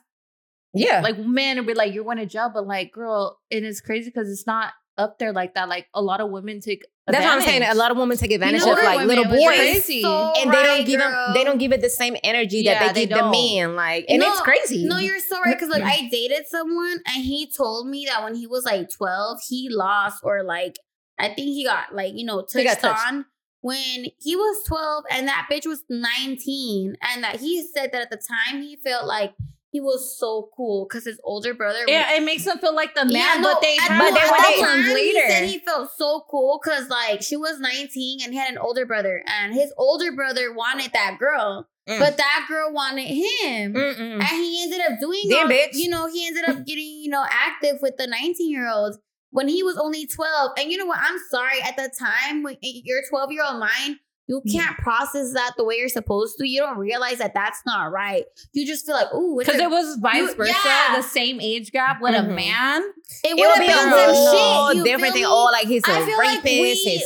yeah, like men will be like, you're going to jail, but like, girl, and it's crazy because it's not up there like that. Like a lot of women take. that's what I'm saying. A advantage. lot of women take advantage know of like little boys. So and they right, don't give them. They don't give it the same energy Yeah, that they, they give don't. the man. Like, and No, it's crazy. No, you're so right. Because like mm. I dated someone and he told me that when he was like 12, he lost or like I think he got like, you know, touched touched. on when he was 12 and that bitch was 19. And that he said that at the time he felt like he was so cool because his older brother was- Yeah, it makes him feel like the man, Yeah, no, but they but no, then at when that they- time, times He said he felt so cool because like she was 19 and he had an older brother, and his older brother wanted that girl, Mm. but that girl wanted him. Mm-mm. And he ended up doing Damn, all- bitch. you know, he ended up getting, you know, active with the 19 year olds when he was only 12. And you know what? I'm sorry, at the time when your 12 year old mind, you Mm. can't process that the way you're supposed to. You don't realize that that's not right. You just feel like, ooh, because it was vice You- versa, yeah. the same age gap with a Mhm. man. it It would would have be been a some whole shit. You different feel thing. me? Oh, like he's a I feel like rapist.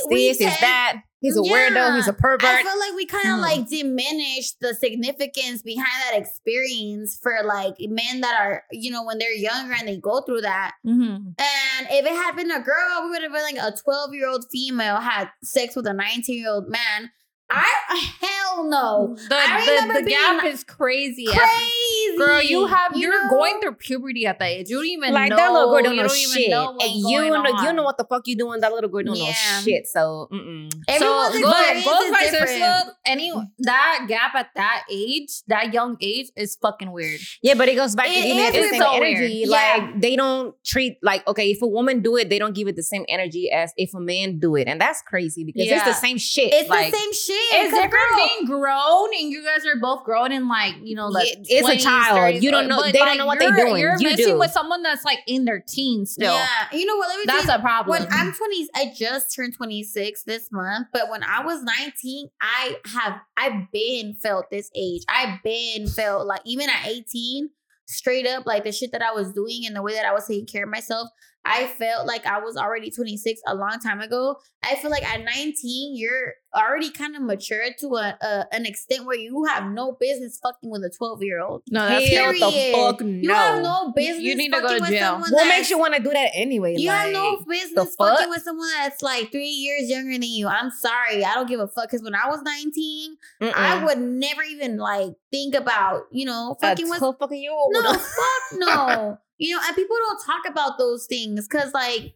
we- he's this. He's that. He's a weirdo. He's a pervert. I feel like we kind of Hmm. like diminish the significance behind that experience for like men that are, you know, when they're younger and they go through that. Mm-hmm. And if it had been a girl, we would have been like a 12 year old female had sex with a 19 year old man. I hell no. The, I the, remember the gap is crazy. Crazy, Girl, you have You you're know? going through puberty at that age. You don't even like know. that little girl don't you know don't shit, know and you know you know what the fuck you doing. That little girl don't Yeah. know shit. So, mm-mm. Everyone's so go, go is different. Any that gap at that age, that young age, is fucking weird. yeah, but it goes back to giving it the same so weird. energy. Yeah. Like they don't treat like okay, if a woman do it, they don't give it the same energy as if a man do it, and that's crazy because it's the same shit. It's like, the same shit. It's 'cause different being grown, and you guys are both grown in like you know, like Yeah, it's a child. 30s, You don't uh, know- but, they don't know what they you're- doing. You're You messing do. with someone that's like in their teens still. Yeah, you know what? Let me That's tell a problem. you, when I'm 20, I just turned 26 this month. But when I was 19, I have I've been felt this age. I've been felt like even at 18, straight up like the shit that I was doing and the way that I was taking care of myself. I felt like I was already 26 a long time ago. I feel like at 19, you're already kind of mature to a, a an extent where you have no business fucking with a 12 year old. no, that's Hell Period. the fuck No. You have no. no business. You need to go to jail. What that's- makes you want to do that anyway? you have no business fuck? fucking with someone that's like three years younger than you. I'm sorry. I don't give a fuck. Because when I was 19, mm-mm. I would never even like think about, you know, a fucking with. twelve fucking year old. No, fuck no. You know, and people don't talk about those things because, like,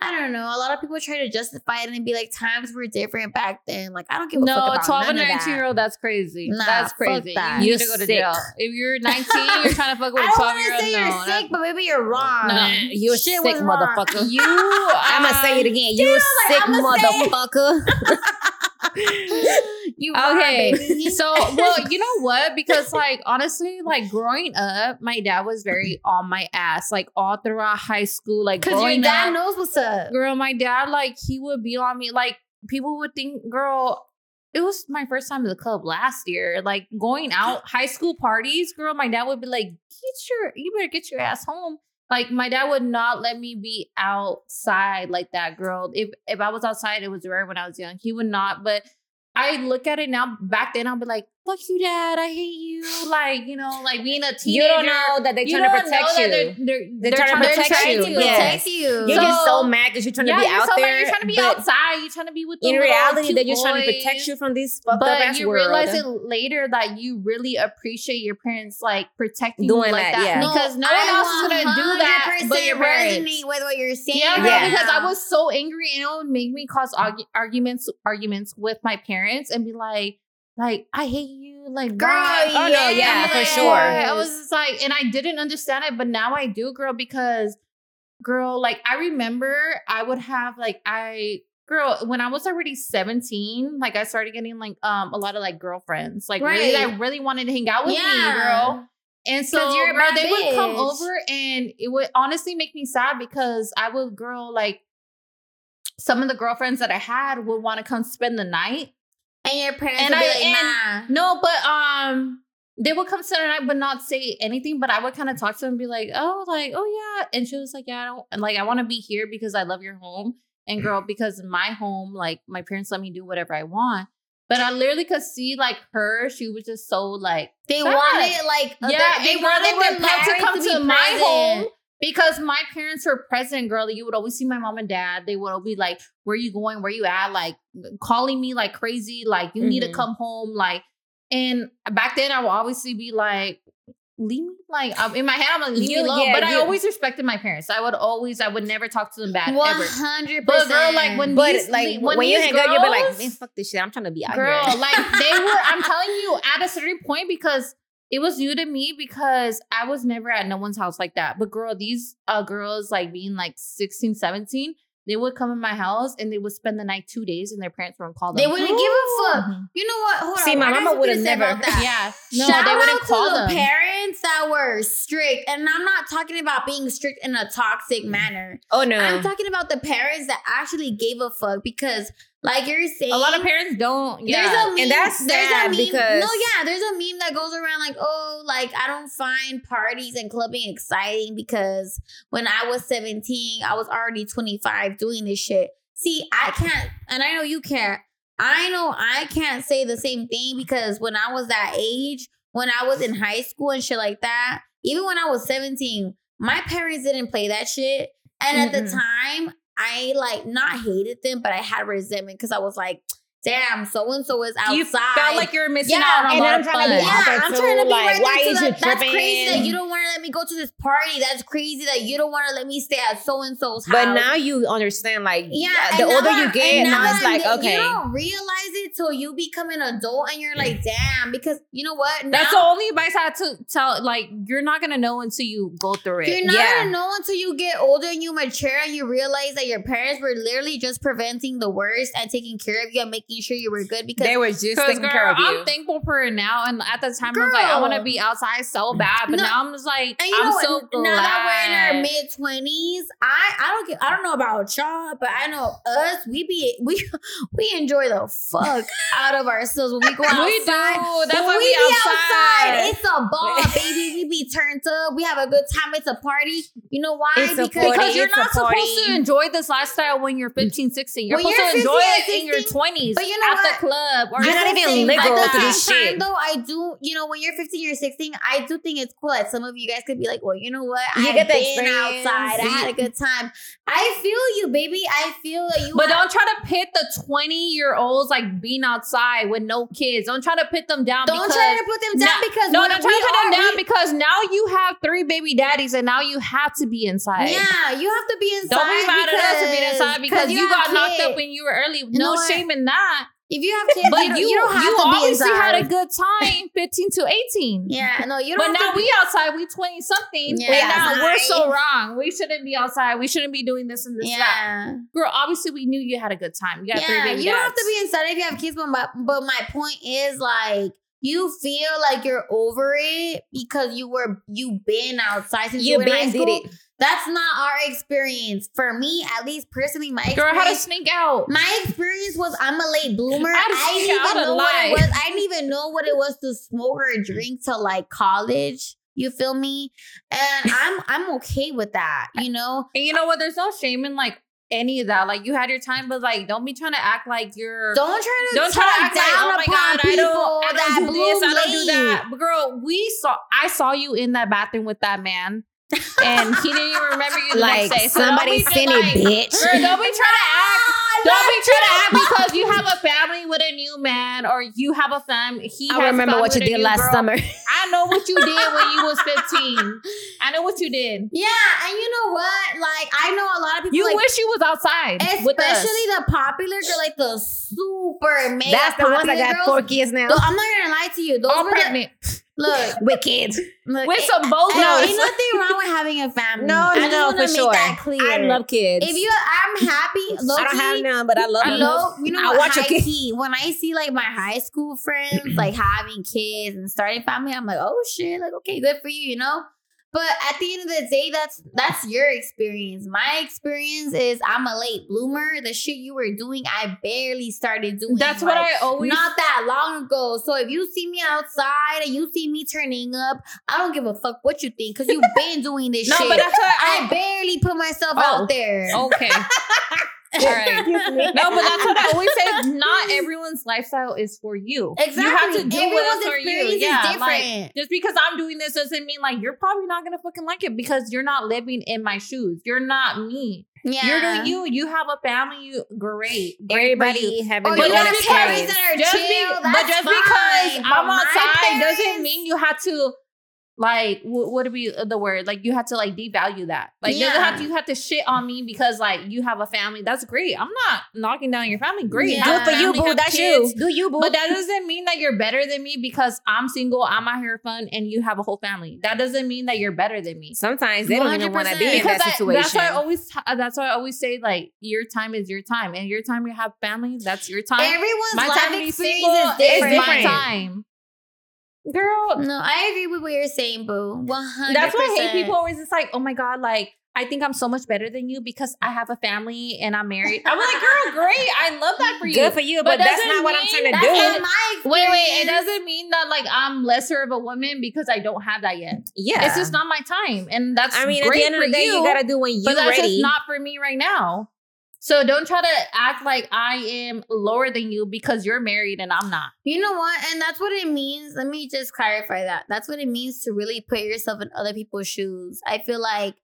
I don't know. A lot of people try to justify it and be like, times were different back then. Like, I don't give a fuck No, about 12 and 19 that. year old, that's crazy. Nah, that's fuck crazy. that. You You're need to go to sick. jail. If you're 19, you're trying to fuck with I a don't 12 want year to old. say No, you're that's- sick, but maybe you're wrong. No, You're Shit sick, motherfucker. You, I'm gonna say it um, again. You're sick I'ma say it. motherfucker. You Okay, baby. so well, you know what? Because like honestly, like growing up, my dad was very on my ass, like all throughout high school. Like Because your dad up, knows what's up. girl, my dad like he would be on me. Like people would think, girl. It was my first time to the club last year. Like going out high school parties, girl. My dad would be like, "Get your, you better get your ass home." Like my dad would not let me be outside like that, girl. If if I was outside, it was rare when I was young. He would not. But I look at it now. Back then, I'll be like, "Fuck you, dad. I hate you." Like you know, like being a teenager. you don't know that they're you trying to don't protect know that you. They're, they're, They're they're trying to They're protect trying you. to Yes. protect you. You're So- just so mad because you're trying yeah, to be you're out so mad. there. You're trying to be outside. You're trying to be with the In reality, cute they're just trying to protect you from this fucked up But ass you world. realize it later that you really appreciate your parents like protecting Doing you like that, that, yeah. because no one else is gonna do that but your parents. resonate with what you're saying. Yeah, girl, Yeah. because I was so angry and it would make me cause arguments arguments with my parents and be like, like I hate you, like Girl, bye. Oh, no, yeah, for Like, sure. I was just like, and I didn't understand it, but now I do, girl, because girl, like I remember I would have like I girl when I was already 17, like I started getting like um a lot of like girlfriends, like really Right. that really wanted to hang out with me, Yeah. girl. And so you're girl, bad they would come over and it would honestly make me sad because I would girl like some of the girlfriends that I had would want to come spend the night. And your parents And would be I- like, and- nah. No, but um they would come spend the night but not say anything. But I would kind of talk to them and be like, oh, like, oh yeah. And she was like, Yeah, I don't and like I want to be here because I love your home. And girl, because my home, like my parents let me do whatever I want. But I literally could see like her, she was just so like They sad. wanted like yeah, other- they, wanted wanted their them not to come to, be my home because my parents were present, girl. You would always see my mom and dad. They would all be like, "Where you going? Where you at?" Like calling me like crazy. Like you need to Mhm. come home. Like, and back then I would obviously be like, "Leave me." Like I'm, in my head, I'm like, "Leave You- me alone." yeah, but I always respected my parents. I would always, I would never talk to them bad One hundred But percent. girl, like when But these, like when, when, you hang out, you'll be like, girls- man, fuck this shit. I'm trying to be out girl here. like they were i'm telling you at a certain point because it was new to me because i was never at no one's house like that but girl these uh girls like being like 16 17 they would come in my house and they would spend the night two days and their parents wouldn't call them they wouldn't give a fuck. Mhm. You know what? Hold See, on. my I mama would've never- that. yeah no Shout they wouldn't out call to them the parents that were strict, and I'm not talking about being strict in a toxic manner. oh no. I'm talking about the parents that actually gave a fuck because, like you're saying, a lot of parents don't yeah There's a meme. And that's there's a meme. because- no, yeah, there's a meme that goes around like, oh, like I don't find parties and clubbing exciting because when I was 17, I was already 25 doing this shit. See, I can't, and I know you can't. I know I can't say the same thing because when I was that age, when I was in high school and shit like that, even when I was 17, my parents didn't play that shit. And at the time, I like not hated them, but I had resentment because I was like, damn, so and so is outside. You felt like you're missing Yeah, out on and a lot I'm of trying to be fun. yeah, there I'm too, trying to be like, right why is to you that. That's crazy that you don't want to let me go to this party. That's crazy that you don't want to let me stay at so and so's house. But now you understand, like, Yeah, yeah, the older that- you and get, now that it's I'm like, okay. You don't realize it till you become an adult and you're like, damn, because you know what? Now, That's the only advice I had to tell. Like, you're not gonna know until you go through it. You're not Yeah. gonna know until you get older and you mature and you realize that your parents were literally just preventing the worst and taking care of you and making sure you were good because They were just taking girl, care of you. I'm thankful for it now, and at the time I was like, I want to be outside so bad, but No. now I'm just like, I'm know so glad. now that we're in our mid twenties, I I don't get I don't know about y'all, but I know us we be we we enjoy the fuck out of ourselves when we go outside. we do. That's When why we we, outside. outside, it's a ball, baby. We be turned up. We have a good time. It's a party. You know why? It's because party. because you're not supposed to enjoy this lifestyle when you're 15, 16. You're When supposed you're to enjoy 15 it in your 20s but you know at what? the club. Or You're not even legal to this shit. time, Though I do, you know, when you're 15 or 16, I do think it's cool that some of you guys could be like, well, you know what? You I've get the been experience. outside. I had a good time. I feel you, baby. I feel you. But have- don't try to pit the 20 year olds like being outside with no kids. Don't try to pit them down. don't try to put them down No, because No, don't try to put them down we- because now you have three baby daddies and now you have to be inside. Yeah, you have to be inside. Don't be mad at us for being inside because you, got have knocked up when you were early. know no shame in that. If you have kids, But you, don't- you, you don't have you to be obviously inside. had a good time, 15 to 18. yeah, no, you But don't. now have to we outside, we 20 something. Yeah, and now we're so wrong. We shouldn't be outside. We shouldn't be doing this and this. and that. yeah. Girl, obviously we knew you had a good time. You got three yeah, baby you don't have to be inside if you have kids, but my, but my point is like you feel like you're over it because you were you been outside since you, You were in high been did school. it. That's not our experience. For me, at least personally, my Girl, how to sneak out. my experience was I'm a late bloomer. I didn't even know what it was. I didn't even know what it was to smoke or drink till like college. You feel me? And I'm I'm okay with that. You know, And you know what? There's no shame in like any of that. Like you had your time, but like don't be trying to act like you're don't try to don't try to act like, oh down oh my god, I don't, I that don't do this, bloom I don't do that. But girl, we saw, I saw you in that bathroom with that man, and he didn't even remember you the Like next day. So somebody be just seen like, it, bitch. Girl, don't be trying to act. Don't be not trying to act because you have a family with a new man, or you have a family. He has I a remember what you did last girl. summer. I know what you did when you was 15. I know what you did. Yeah, and you know what? Like I know a lot of people. You like, wish you was outside with us. especially the popular girl, like the super mega That's the ones popular that got girls. four kids now. Though, I'm not gonna lie to you. Those all were the, pregnant look, With kids. look with it- some Hey, bozos. ain't nothing wrong with having a family. No, I no, for make sure. That clear. I love kids. If you, I'm happy. I don't have none, but I love I them. love, you know I watch your high kids. key, when I see like my high school friends like having kids and starting family, I'm like, oh shit, like okay, good for you, you know. But at the end of the day, that's that's your experience. My experience is I'm a late bloomer. The shit you were doing, I barely started doing. That's what I always. not that long ago. So if you see me outside and you see me turning up, I don't give a fuck what you think because you've been doing this no, shit. but that's what I I. barely put myself Oh. out there. Okay. All right. No, but that's what I always say. Not everyone's lifestyle is for you. Exactly. You have to do Everyone's what's for you. experience Yeah, is like different. just because I'm doing this doesn't mean like you're probably not gonna fucking like it because you're not living in my shoes. You're not me. yeah. You're doing you. You have a family. You great. Great Everybody you. having Oh, their own parents experience. that are Just chill. be- that's but just fine. because But I'm my outside doesn't mean you have to like what would be uh, the word like you have to like devalue that like doesn't have to, you have to shit on me because like you have a family that's great i'm not knocking down your family great Yeah. Do it for you, boo. That's kids. you. Do you, boo. but that doesn't mean that you're better than me because i'm single i'm out here fun and you have a whole family that doesn't mean that you're better than me Sometimes they don't even want to be 100%. in because that I, situation. that's why I always t- uh, that's why I always say like your time is your time and your time you have family that's your time. Everyone's my life time experience single is different. is my time. Girl, No, I agree with what you're saying, boo. One hundred. that's why I hate people always just like, oh my god, like I think I'm so much better than you because I have a family and I'm married. I'm like, girl, great, I love that for you. Good for you, but, But that's not what I'm trying to do. my. Wait, wait, it doesn't mean that like I'm lesser of a woman because I don't have that yet. Yeah. It's just not my time, and that's I mean, at the end of the day, you, gotta do when you but that's ready. just not for me right now. So don't try to act like I am lower than you because you're married and I'm not. You know what? And that's what it means. Let me just clarify that. That's what it means to really put yourself in other people's shoes. I feel like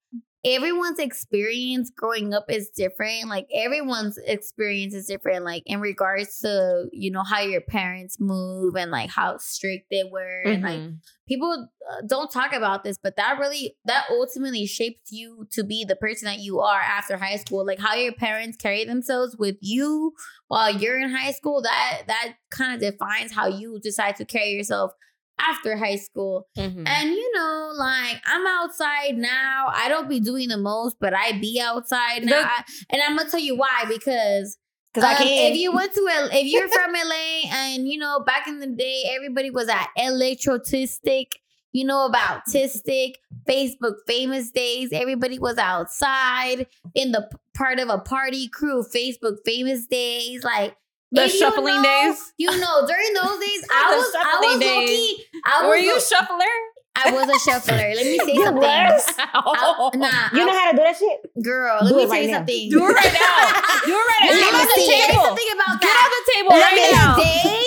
everyone's experience growing up is different. Like everyone's experience is different. Like in regards to you know how your parents move and like how strict they were, and like Mhm. people uh, don't talk about this, but that really that ultimately shapes you to be the person that you are after high school. Like how your parents carry themselves with you while you're in high school. That that kind of defines how you decide to carry yourself after high school. Mhm. And you know, like I'm outside now. I don't be doing the most, but I be outside now. I- and I'm gonna tell you why because I um, can. If you went to L- if you're from LA and you know back in the day, everybody was at electrotistic. You know about Tistic, Facebook famous days. Everybody was outside in the part of a party crew. Facebook famous days, like The if you shuffling know- days? You know, during those days, I was I was days. I was Were you a shuffler? I was a shuffler. Let me say You something. was? I- nah, you know how to do that shit? girl. Let Do me it tell right you now. something. Do it right now. Do it right now. Get me on the see- let me say table. something about Get that. on the table right now. day,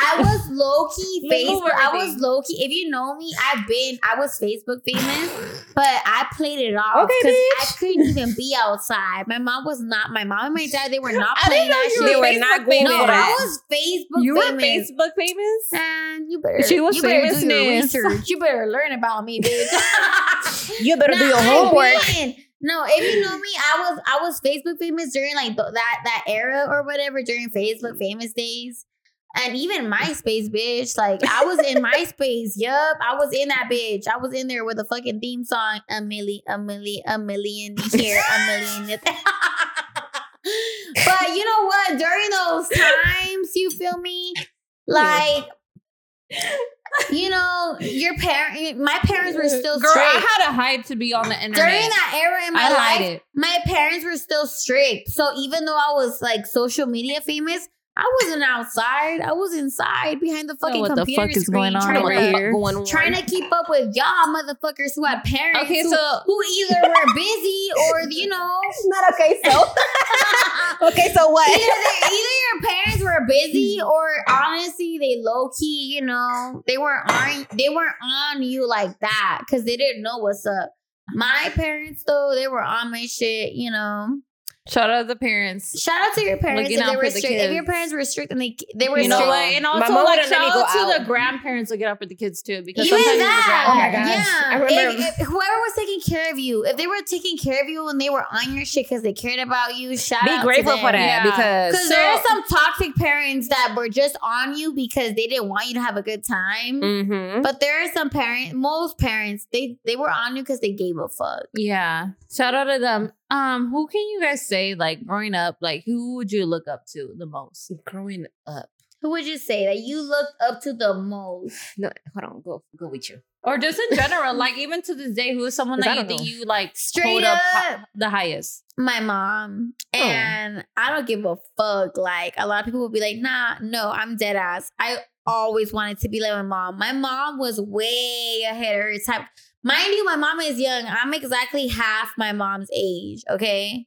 I was low key Facebook. I was low key. If you know me, I've been. I was Facebook famous, but I played it off Okay, because I couldn't even be outside. My mom was not. My mom and my dad they were not I playing didn't know that you shit. were They were Facebook not going no, famous. that. I was Facebook You were famous. Facebook famous? And you better. She was you better do your research. You better learn about me, bitch. You better do your homework. No, if you know me, I was I was Facebook famous during like th- that that era or whatever during Facebook famous days. And even MySpace, bitch. Like I was in MySpace. Yup. I was in that bitch. I was in there with a fucking theme song. A million, a million, a million here, a million. but you know what? During those times, you feel me? Like, you know, your parent, my parents were still Girl, strict. I had a hide to be on the internet. During that era in my I life, it. my parents were still strict. So even though I was like social media famous, I wasn't outside. I was inside behind the fucking what the computer fuck is screen going on trying over to, here? Going trying to keep up with y'all motherfuckers who had parents Okay, who, so who either were busy or you know Not okay, so. okay, so what? either, they- either your parents were busy mm-hmm. or honestly they low key, you know, they weren't on they weren't on you like that because they didn't know what's up. My parents though, they were on my shit, you know. Shout out to the parents. Shout out to your parents Looking if they were for the strict. If your parents were strict and they they were You know strict. what? And also, mom like, shout out go to the out. grandparents looking out for the kids too, because Even sometimes it's that, Oh my grandparents. gosh. yeah. I remember- If- if whoever was taking care of you, if they were taking care of you and they were on your shit because they cared about you, shout Be out grateful to for them. that Yeah. because Because So- there are some toxic parents that were just on you because they didn't want you to have a good time. Mhm. But there are some parents, most parents, they they were on you because they gave a fuck. Yeah. Shout out to them. Um, who can you guys say like growing up, like who would you look up to the most? growing up. Who would you say that you looked up to the most? No, hold on. Go go with you. Or just in general, like even to this day, who is someone I that you don't think you like Straight hold up, up. the highest? my mom Oh. and I don't give a fuck. Like a lot of people will be like, nah, no, I'm dead ass. I always wanted to be like my mom. My mom was way ahead of her time. Mind you, my mom is young. I'm exactly half my mom's age, okay?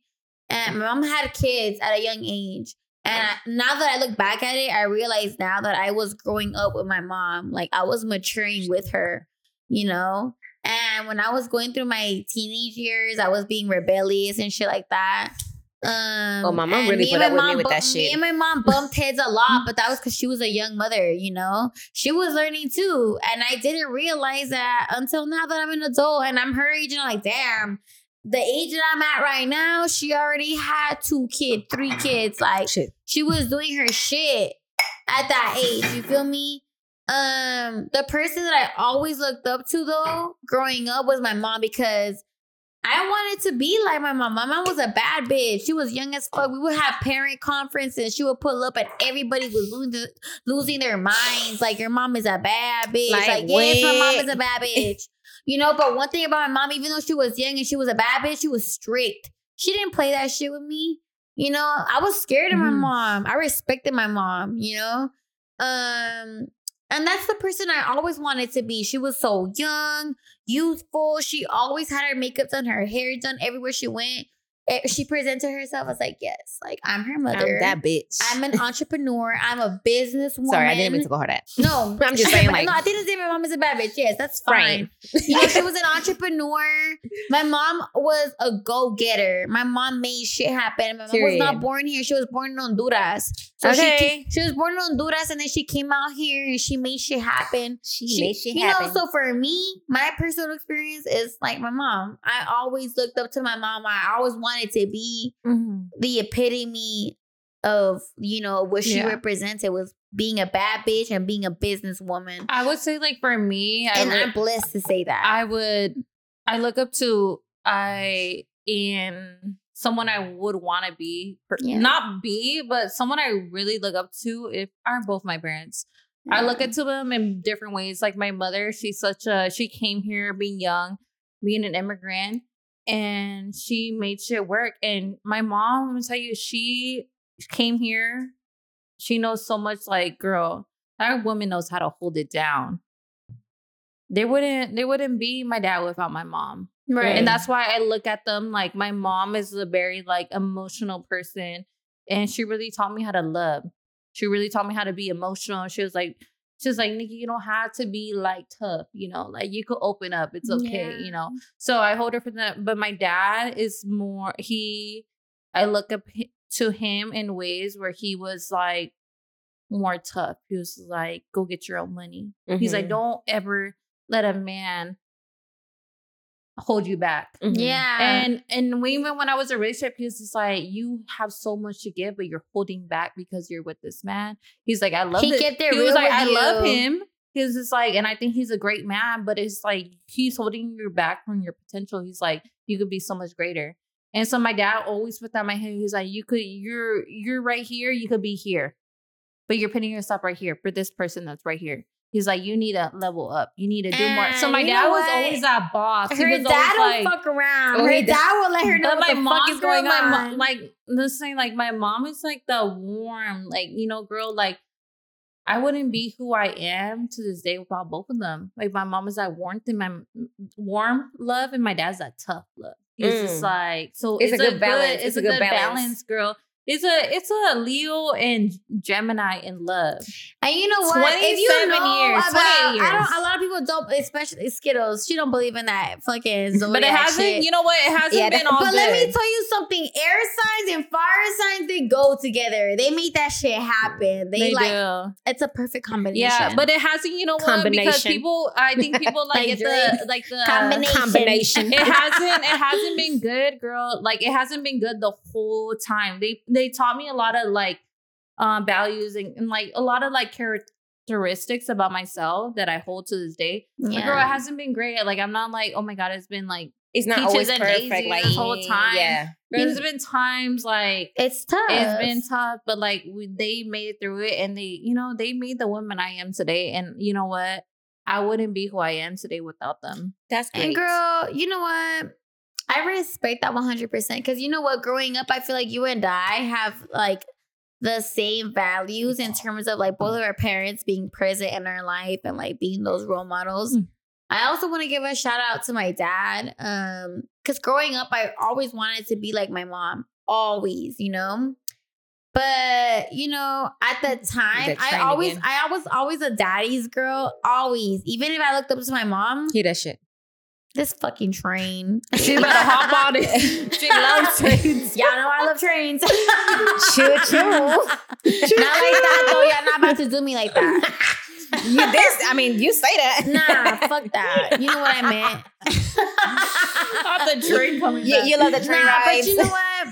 And my mom had kids at a young age. And I, now that I look back at it, I realize now that I was growing up with my mom. Like I was maturing with her, you know? And when I was going through my teenage years, I was being rebellious and shit like that. Um, Oh, my mom really put and up my with me mom with that shit. Me and my mom bumped heads a lot, but that was because she was a young mother, you know? She was learning too. And I didn't realize that until now that I'm an adult and I'm her age and I'm like, damn, the age that I'm at right now, she already had two kids, three kids. Like, Shit. she was doing her shit at that age. You feel me? Um, the person that I always looked up to though, growing up, was my mom because I wanted to be like my mom. My mom was a bad bitch. She was young as fuck. We would have parent conferences. She would pull up and everybody was losing, losing their minds. Like your mom is a bad bitch. Like, Like, yes, my mom is a bad bitch. you know, but one thing about my mom, even though she was young and she was a bad bitch, she was strict. She didn't play that shit with me. You know, I was scared of my Mhm. mom. I respected my mom, you know? Um, and that's the person I always wanted to be. She was so young, youthful. She always had her makeup done, her hair done everywhere she went. Eh, she presented herself as like, yes, like I'm her mother. I'm that bitch. I'm an entrepreneur. I'm a businesswoman. Sorry, I didn't mean to call her that. No, I'm just saying, like- no. I didn't say my mom is a bad bitch. Yes, that's fine. Right. You know, she was an entrepreneur. My mom was a go getter. My mom made shit happen. My mom was not born here. She was born in Honduras. So she Okay. ca- she was born in Honduras, and then she came out here and she made shit happen. She, made shit you happen. You know, so for me, my personal experience is like my mom. I always looked up to my mom. I always wanted to be Mhm. the epitome of you know what she Yeah. represented was being a bad bitch and being a businesswoman. I would say like for me, I and would- I'm blessed to say that. I would I look up to I in someone I would want to be Yeah. not be but someone I really look up to if are both my parents. I look at to them in different ways. Like my mother, she's such a she came here being young, being an immigrant, and she made shit work. And my mom, I'm gonna tell you, she came here. She knows so much. Like, girl, that woman knows how to hold it down. They wouldn't. They wouldn't be my dad without my mom. right. And that's why I look at them like my mom is a very like emotional person and she really taught me how to love. She really taught me how to be emotional. She was like, she was like, Nikki, you don't have to be like tough, you know, like you could open up. It's okay, Yeah. you know. So I hold her for that. But my dad is more he I look up to him in ways where he was like more tough. He was like, go get your own money. He's like, Mhm. don't ever let a man hold you back. Mhm. yeah. And and when- even when I was in a relationship, he was just like, "You have so much to give, but you're holding back because you're with this man." He's like, "I love He it." kept it He was like, with "I love him." He was just like, and I think he's a great man, but it's like he's holding you back from your potential. He's like, you could be so much greater. And so my dad always put that in my head. He's like, you could, you're, you're right here. You could be here, but you're putting yourself right here for this person that's right here. He's like, you need to level up. You need to do more. So my dad was always that boss. He her was dad like, fuck around. Oh, her he dad will let her know but what my the fuck is going on. like this thing, like my mom is like the warm, like you know, girl. Like I wouldn't be who I am to this day without both of them. Like my mom is that warmth and my warm love, and my dad's that tough love. He's just Mm. like so. It's It's, a a good balance. It's, a good, balance. girl. It's a it's a Leo and Gemini in love. And you know what? If you 27 know years, about, 28 I don't. A lot of people don't, especially Skittles. She don't believe in that fucking zodiac but it hasn't. shit. You know what? It hasn't Yeah, been all but good. let me tell you something. Air signs and fire signs they go together. They make that shit happen. They, they like do. it's a perfect combination. Yeah, but it hasn't. You know what? Because people, I think people like, Like get the like the Combination. Combination. It hasn't. It hasn't been good, girl. Like it hasn't been good the whole time. They they taught me a lot of like um values and, and like a lot of like characteristics about myself that I hold to this day. Yeah. girl, it hasn't been great. Like I'm not like, oh my god, it's been like It's not always perfect. Like this whole time. Yeah. there's been times like it's tough. it's been tough, but like we, they made it through it, and they, you know, they made the woman I am today. And you know what? I wouldn't be who I am today without them. That's great. And girl, you know what? I respect that 100% because you know what? Growing up, I feel like you and I have like the same values in terms of like both of our parents being present in our life and like being those role models. Mm. I also want to give a shout out to my dad. Um, because growing up, I always wanted to be like my mom. Always, you know? But you know, at the time, I always, again. I was always a daddy's girl. Always, even if I looked up to my mom, Hear that shit. This fucking train. She better hop on it. She loves trains. Y'all know I love trains. Choo choo. not like that though. Y'all not about to do me like that. You this? I mean, you say that. Nah, fuck that. You know what I meant. Off the train coming You, you love the train nah, rides. but you know what?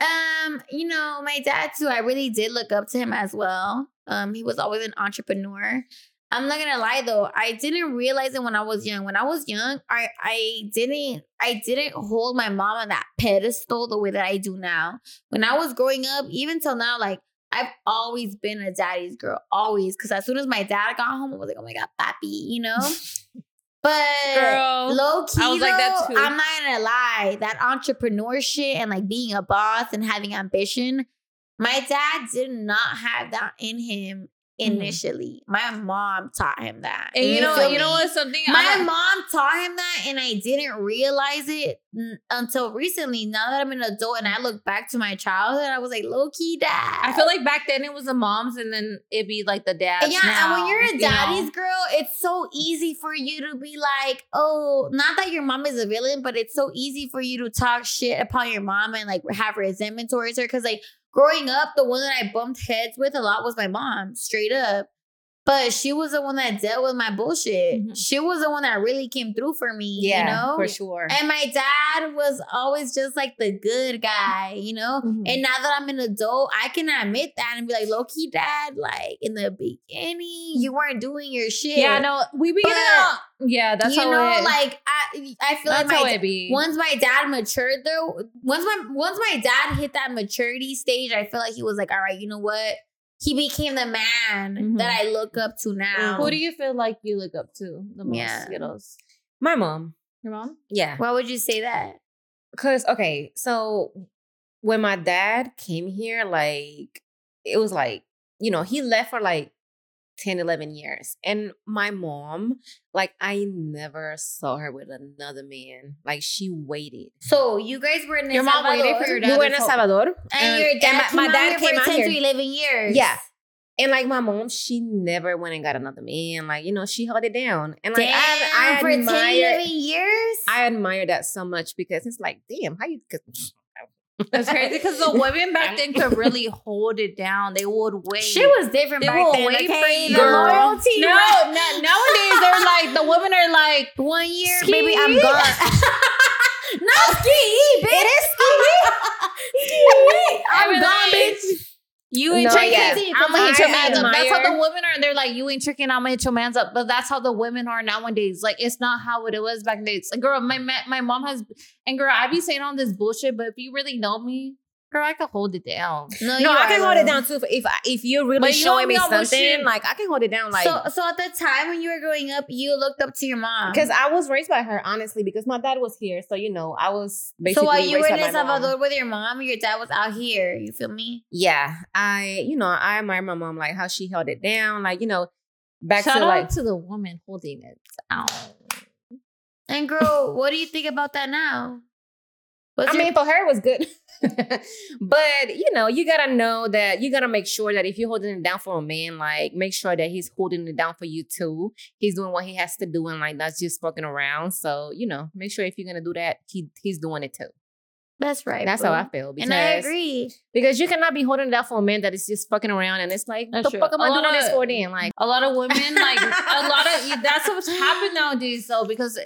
Um, you know, my dad too. I really did look up to him as well. Um, he was always an entrepreneur. I'm not gonna lie though, I didn't realize it when I was young. When I was young, I I didn't I didn't hold my mom on that pedestal the way that I do now. When I was growing up, even till now, like I've always been a daddy's girl, always. Because as soon as my dad got home, I was like, oh my god, papi, you know. But Girl, low key, I was like that too. I'm not gonna lie. That entrepreneurship and like being a boss and having ambition, my dad did not have that in him Mm. initially. My mom taught him that. And you know, you know what? Something My I'm- mom taught him that, and I didn't realize it n- until recently. Now that I'm an adult and I look back to my childhood, I was like, low key dad. I feel like back then it was the moms, and then it'd be like the dads. yeah, now, and when you're a you know? daddy's girl, it's so easy for you to be like, oh, not that your mom is a villain, but it's so easy for you to talk shit upon your mom and like have resentment towards her. Cause like growing up, the one that I bumped heads with a lot was my mom, straight up. But she was the one that dealt with my bullshit. Mhm. She was the one that really came through for me. Yeah, you know? for sure. And my dad was always just like the good guy, you know? Mhm. And now that I'm an adult, I can admit that and be like, low key, dad, like in the beginning, you weren't doing your shit. yeah, no, we be But, out. Yeah, that's you know, it, like I, I feel like my, once my dad matured though, once my once my dad hit that maturity stage, I feel like he was like, all right, you know what? He became the man Mhm. that I look up to now. Who do you feel like you look up to the most? Yeah. Skittles. My mom. Your mom? Yeah. Why would you say that? Cause okay, so when my dad came here, like it was like, you know, he left for like 10, 11 years. And my mom, like I never saw her with another man. Like she waited. So you guys were in Your mom waited for your We dad. were in El Salvador. and and- your and my- my dad here came for out 10 here. to 11 years. Yeah. And like my mom, she never went and got another man. Like, you know, she held it down. And like Damn, I, I for 10, admire 11 years? I admire that so much because it's like, damn, how you 'cause- It's crazy because the women back then could really hold it down. They would wait. Shit was different They back then. wait okay? for you. The loyalty. No, na- nowadays they're like the women are like One year, Ski. baby, I'm gone. Not ski, bitch. It is ski. ski. I'm Every gone, night. bitch. You ain't No, tricking. yeah. I'm gonna hit your I man's up. That's how the women are. They're like, you ain't tricking. I'm gonna hit your man's up. But that's how the women are nowadays. Like, it's not how it was back then. It's like, girl, my my mom has, and girl, I be saying all this bullshit. But if you really know me, girl, I can hold it down. No, No, I can hold it down too. If if, I- if you're really But you know showing me me something, like I can hold it down. Like so, so at the time when you were growing up, you looked up to your mom. because I was raised by her, honestly, because my dad was here. So you know, I was basically so while you were in El. Salvador with your mom, your dad was out here. You feel me? Yeah, I you know I admire my mom like how she held it down. Like you know, back Shout to like to the woman holding it down. And girl, what do you think about that now? What's I your- mean, for her it was good. but you know, you gotta know that you gotta make sure that if you're holding it down for a man, like make sure that he's holding it down for you too. He's doing what he has to do and like not just fucking around. So, you know, make sure if you're gonna do that, he he's doing it too. that's right. That's how I feel. Because And I agree. because you cannot be holding it down for a man that is just fucking around and it's like, That's the true. fuck am A I doing this for then? Like a lot of women like a lot of that's what's happened nowadays though because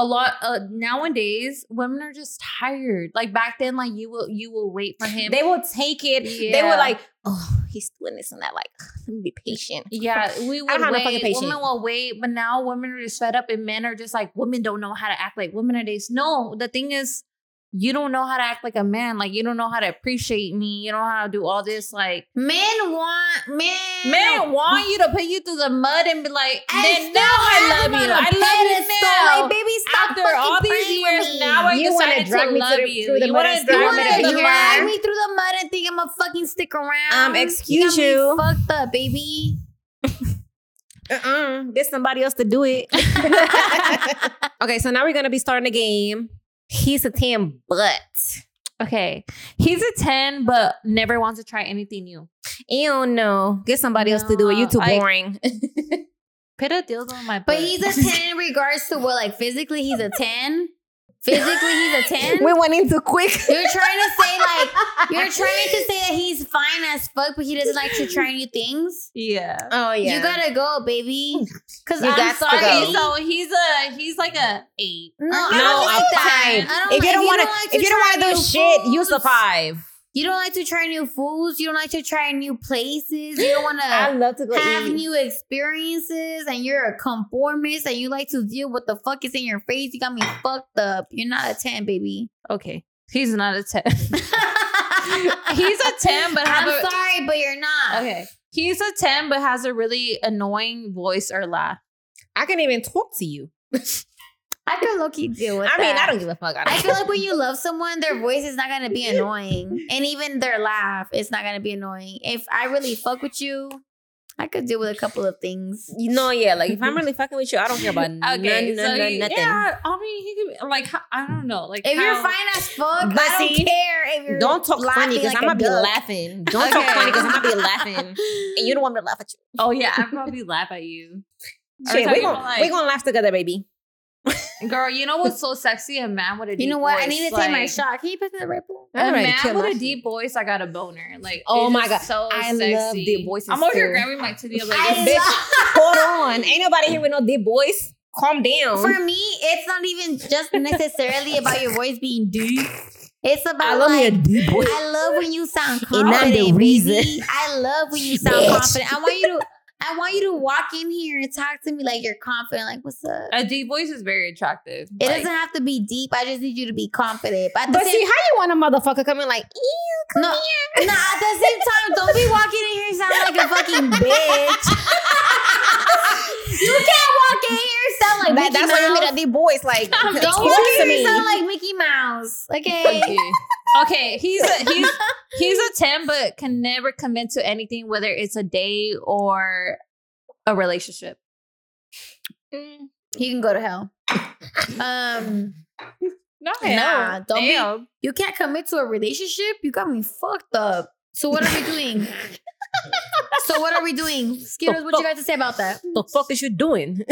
a lot uh, nowadays women are just tired like back then like you will you will wait for him they will take it. They Yeah. were like, oh, he's doing this and that. Like, let me be patient. yeah we I would no fucking wait patience. women will wait but now women are just fed up and men are just like women don't know how to act like women nowadays no the thing is you don't know how to act like a man like you don't know how to appreciate me you don't know how to do all this like Men want men. men want you to put you through the mud and be like And then now I love you on a I love you pedestal. now Like, baby, stop after all these years, me. now I You wanna drag me love the- you. through the you wanna and do start You me it to wanna drag me through the mud and think I'm gonna fucking stick around? Um, excuse got me you. Fucked up, baby. Uh-uh. There's somebody else to do it. okay, so now we're gonna be starting a game. He's a 10, but Okay, he's a ten, but never wants to try anything new. you know, get somebody else to do it. You too No, I- boring. Put a dildo on my butt. But he's a 10 in regards to what, like physically, he's a 10. Physically, he's a 10. we went into quick. You're trying to say, like, you're trying to say that he's fine as fuck, but he doesn't like to try new things. yeah. Oh yeah. You gotta go, baby. Oh, Cause You I'm got to sorry. go. So he's a he's like a eight. No, Or I no, don't a like that. five. I don't if like- you don't want to, if you don't want to do shit, use a five. You don't like to try new foods. You don't like to try new places. You don't want to. I to love to go have eat. new experiences. And you're a conformist, and you like to deal with the fuck is in your face. You got me fucked up. You're not a ten, baby. Okay, he's not a ten. he's a ten, but have I'm a, sorry, but you're not. okay. He's a ten, but has a really annoying voice or laugh. I can't even talk to you. I can low key deal with I mean, that. I don't give a fuck. I, I feel like when you love someone, their voice is not gonna be annoying, and even their laugh is not gonna be annoying. If I really fuck with you, I could deal with a couple of things. You know, yeah. Like if I'm really fucking with you, I don't care about Okay, none, so none, he- nothing. yeah, I mean, he could be like, I don't know, like If you're fine as fuck, But I don't see, care if you're Don't talk funny because like I'm gonna be laughing. Don't talk funny because I'm gonna be laughing, and you don't want me to laugh at you. Oh yeah, I probably laugh at you, Shit, we're gonna like- we're gonna laugh together, baby. Girl. You know what's so sexy? A man with a deep You know what? I voice, need to take my shot. Can you pass me the Red Bull? I'm A man kill with a deep voice, I got a boner. Like, Oh my God. so I sexy. love deep voices I'm over here grabbing my titty. I'm like, bitch. Hold on, ain't nobody here with no deep voice. Calm down. For me, it's not even just necessarily about your voice being deep. It's about I love me a like, deep voice. I love when you sound And I'm confident, the reason. baby. I love when you sound Bitch. confident. I want you to I want you to walk in here and talk to me like you're confident. Like, what's up? A deep voice is very attractive. It Like, doesn't have to be deep. I just need you to be confident. But at the But same see, how you want a motherfucker coming like, ew, come here. no, nah, at the same time, don't be walking in here sounding like a fucking bitch. you can't walk in here and sound like that, Mickey that's why you Mouse. need a deep voice. Like, Don't talk walk to in here me. sound like Mickey Mouse. Okay. Okay. okay, he's a, he's he's a ten, but can never commit to anything, whether it's a date or a relationship. He can go to hell. Um, No, Nah, don't be- Damn. you can't commit to a relationship. You got me fucked up. So what are we doing? so what are we doing? Skittles, what you got to say about that? the fuck is you doing?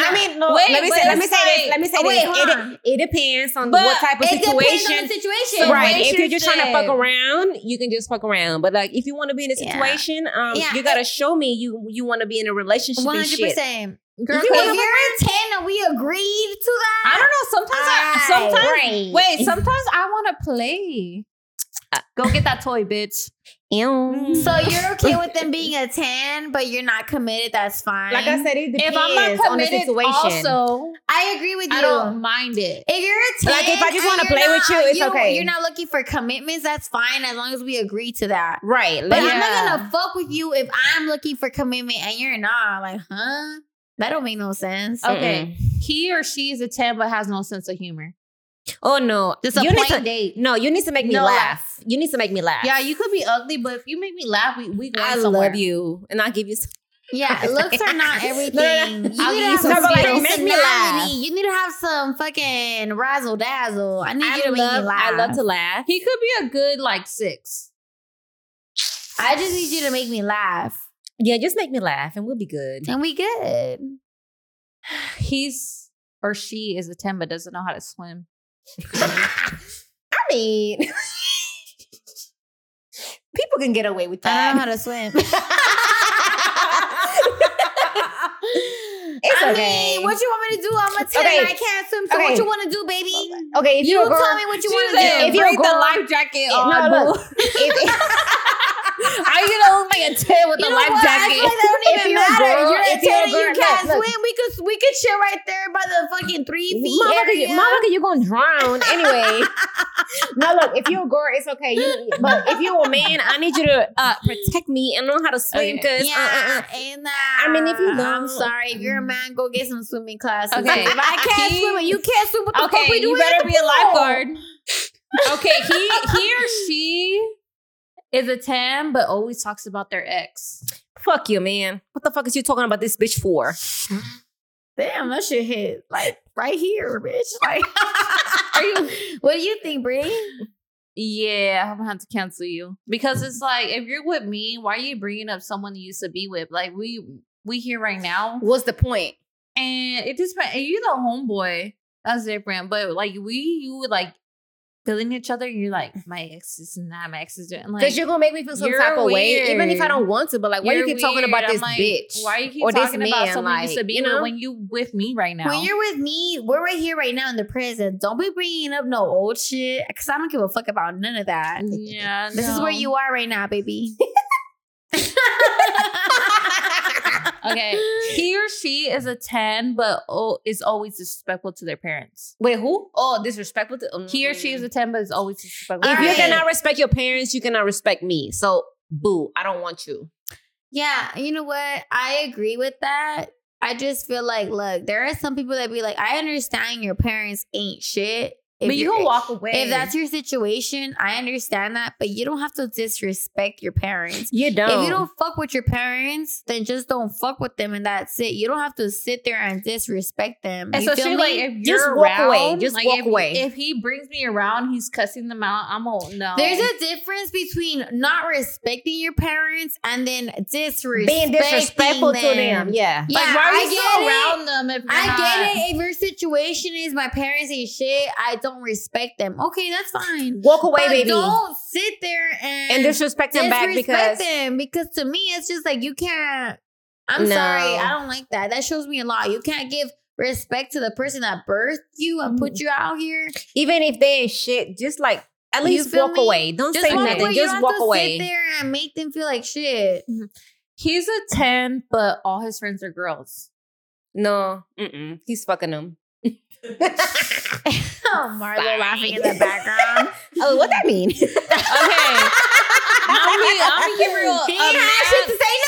I mean, no. Wait, let me say. Let me say this. Let me say wait, this. It, it depends on But what type of It depends on situation. situation. Right. If you're just trying to fuck around, you can just fuck around. But like, if you want to be in a Yeah. situation, um, Yeah. you gotta show me you you want to be in a relationship One hundred percent. Girl, If you're a ten and we agreed to that. I don't know. Sometimes, I, Aight, sometimes, right. wait. Sometimes I want to play. Go get that toy, bitch. Ew. so you're okay with them being a ten, but you're not committed. That's fine. Like I said, it depends If I'm not on the committed, situation. also, I agree with you. I don't mind it. If you're a 10, Like, if I just wanna you're play with you, it's okay. You're not looking for commitments. That's fine as long as we agree to that. right. But Like, I'm not gonna fuck with you if I'm looking for commitment and you're not. Like, huh? That don't make no sense. Okay, he or she is a ten, but has no sense of humor. Oh no, you need to, date. no, you need to make me No laugh. You need to make me laugh. Yeah, you could be ugly, but if you make me laugh, we we going I somewhere. love you, and I'll give you. Some, Yeah, looks are not everything. No, no, no. You need to have some some No, but, like, make me laugh. You need to have some fucking razzle dazzle. I need you I to make me laugh. I love to laugh. He could be a good like six. I just need you to make me laugh, Yeah, just make me laugh, and we'll be good. and we good. He's or she is a ten, but doesn't know how to swim. I mean, people can get away with that. I don't know how to swim. it's I okay. mean, what you want me to do? I'm a 10 Okay. and I can't swim. So Okay. what you want to do, baby? okay, if You you're a girl, tell me what you want to said, do. if you're a "Bring the life jacket eh, no, on, look, boo." if, I you know like a ten with You know life what? Jacket. like that don't even you're a matter. girl- you're a if you're a 10 and you girl- can't look, look. swim. We could we could chill right there by the fucking three feet you, area. motherfucker, you're gonna drown anyway. no, look, if you're a girl, it's okay. You, but if you're a man, I need you to uh, protect me and know how to swim. Okay. Cause yeah, uh, uh, uh. and uh, I mean, if you I'm sorry. If you're a man, go get some swimming classes. Okay. If I can't He- swim and you can't swim, what the fuck Okay, we doing you better be a lifeguard. Okay, he he or she is a ten, but always talks about their ex. fuck you, man. What the fuck is you talking about this bitch for? Damn, that shit hit like right here, bitch. Like, Are you? what do you think, Bree? Yeah, I'm gonna have to cancel you because it's like if you're with me, why are you bringing up someone you used to be with? Like we we here right now, What's the point? and it just and you're the homeboy. That's different, but like we you would like feeling each other. You're like mm. my ex is not my ex is doing like Because you're gonna make me feel some type of way, even if I don't want to. But like, why you keep talking about this I'm like, bitch? Why you keep or this talking about man, someone you used to be you know? when you with me right now? When you're with me, we're right here right now in the present. Don't be bringing up no old shit because I don't give a fuck about none of that. yeah, This is where you are right now, baby. okay. He or she is a ten, but oh, is always disrespectful to their parents. Wait, who? Oh, disrespectful. To, um, He or she is a ten, but is always disrespectful. If to you their cannot respect your parents, you cannot respect me. So, boo, I don't want you. Yeah, you know what? I agree with that. I just feel like, look, there are some people that be like, I understand your parents ain't shit, if but you can walk away. If that's your situation, I understand that, but you don't have to disrespect your parents. You don't. If you don't fuck with your parents, then just don't fuck with them and that's it. You don't have to sit there and disrespect them. You Especially feel like if you're Just walk around, away. Just like, walk if, away. If he brings me around, he's cussing them out. I'm all no. There's a difference between not respecting your parents and then disrespecting being disrespectful to them. Yeah. Yeah, like, why are I you still it. around them if I not? get it. If your situation is my parents ain't shit, I don't respect them. Okay, that's fine. Walk away, but baby. don't sit there and, And disrespect them back because them because to me it's just like you can't. I'm No. sorry, I don't like that. That shows me a lot. You can't give respect to the person that birthed you and Mm. put you out here. even if they ain't shit, just like at least walk me? away. Don't Just say nothing. away. Just don't walk have to away. Sit there and make them feel like shit. He's a ten, but all his friends are girls. No, mm-mm. he's fucking them. oh, Marlo Sorry. laughing in the background. oh, what that mean? Okay, I'm gonna, get real. He a man- shit to say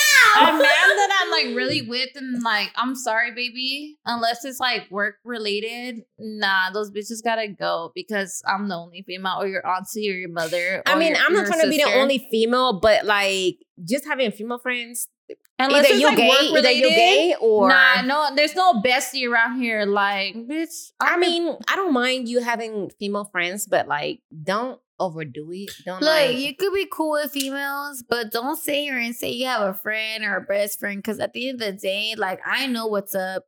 a man that I'm like really with and like, I'm sorry, baby. Unless it's like work related, nah, those bitches gotta go because I'm the only female, or your auntie, or your mother. I mean, your- I'm not trying to be the only female, but like just having female friends. Unless either it's you like gay, work either you gay or Nah, no, there's no bestie around here. Like, bitch. I I'm mean, I don't mind you having female friends, but like, don't overdo it. Don't Look, like. you could be cool with females, but don't sit here and say you have a friend or a best friend. Because at the end of the day, like I know what's up.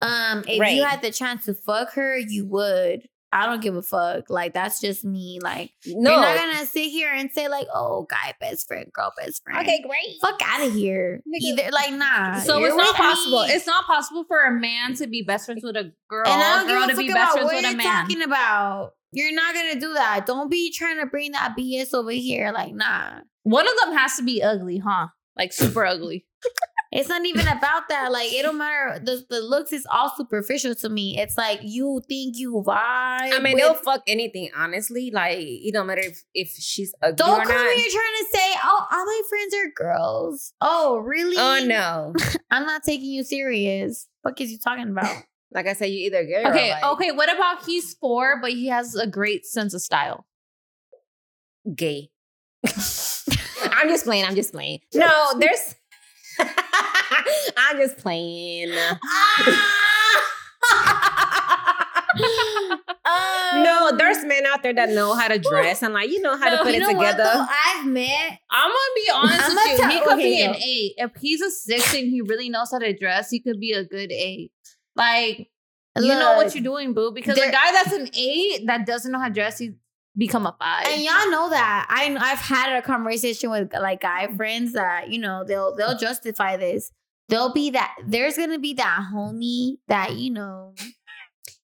Um, if you had the chance to fuck her, you would. I don't give a fuck. Like that's just me. Like no. you're not gonna sit here and say like, "Oh, guy best friend, girl best friend." okay, great. fuck out of here. Nigga. Either like nah. So it's not with me. possible. It's not possible for a man to be best friends with a girl, and I or don't girl to give a be fuck best about friends what with a you're man. talking about. You're not gonna do that. Don't be trying to bring that BS over here. Like nah. One of them has to be ugly, huh? Like super ugly. It's not even about that. Like it don't matter. The the looks is all superficial to me. It's like you think you vibe. I mean, with- they'll fuck anything. Honestly, like it don't matter if if she's ugly don't or come not. here trying to say, "Oh, all my friends are girls." Oh, really? Oh no! I'm not taking you serious. What is you talking about? Like I said, you either gay or Okay, like, okay. What about he's four, but he has a great sense of style? gay. I'm just playing. I'm just playing. No, there's. I'm just playing. Ah! no, um, there's men out there that know how to dress and like you know how to put you it know what? together. Though I've met. I'm gonna be honest I'ma with you. tell- he could okay, be an go. eight. If he's a six and he really knows how to dress, he could be a good eight. Like you know what you're doing, boo. Because there- a guy that's an eight that doesn't know how to dress, he become a five. And y'all know that I I've had a conversation with like guy friends that you know they'll they'll justify this. There'll be that there's gonna be that homie that you know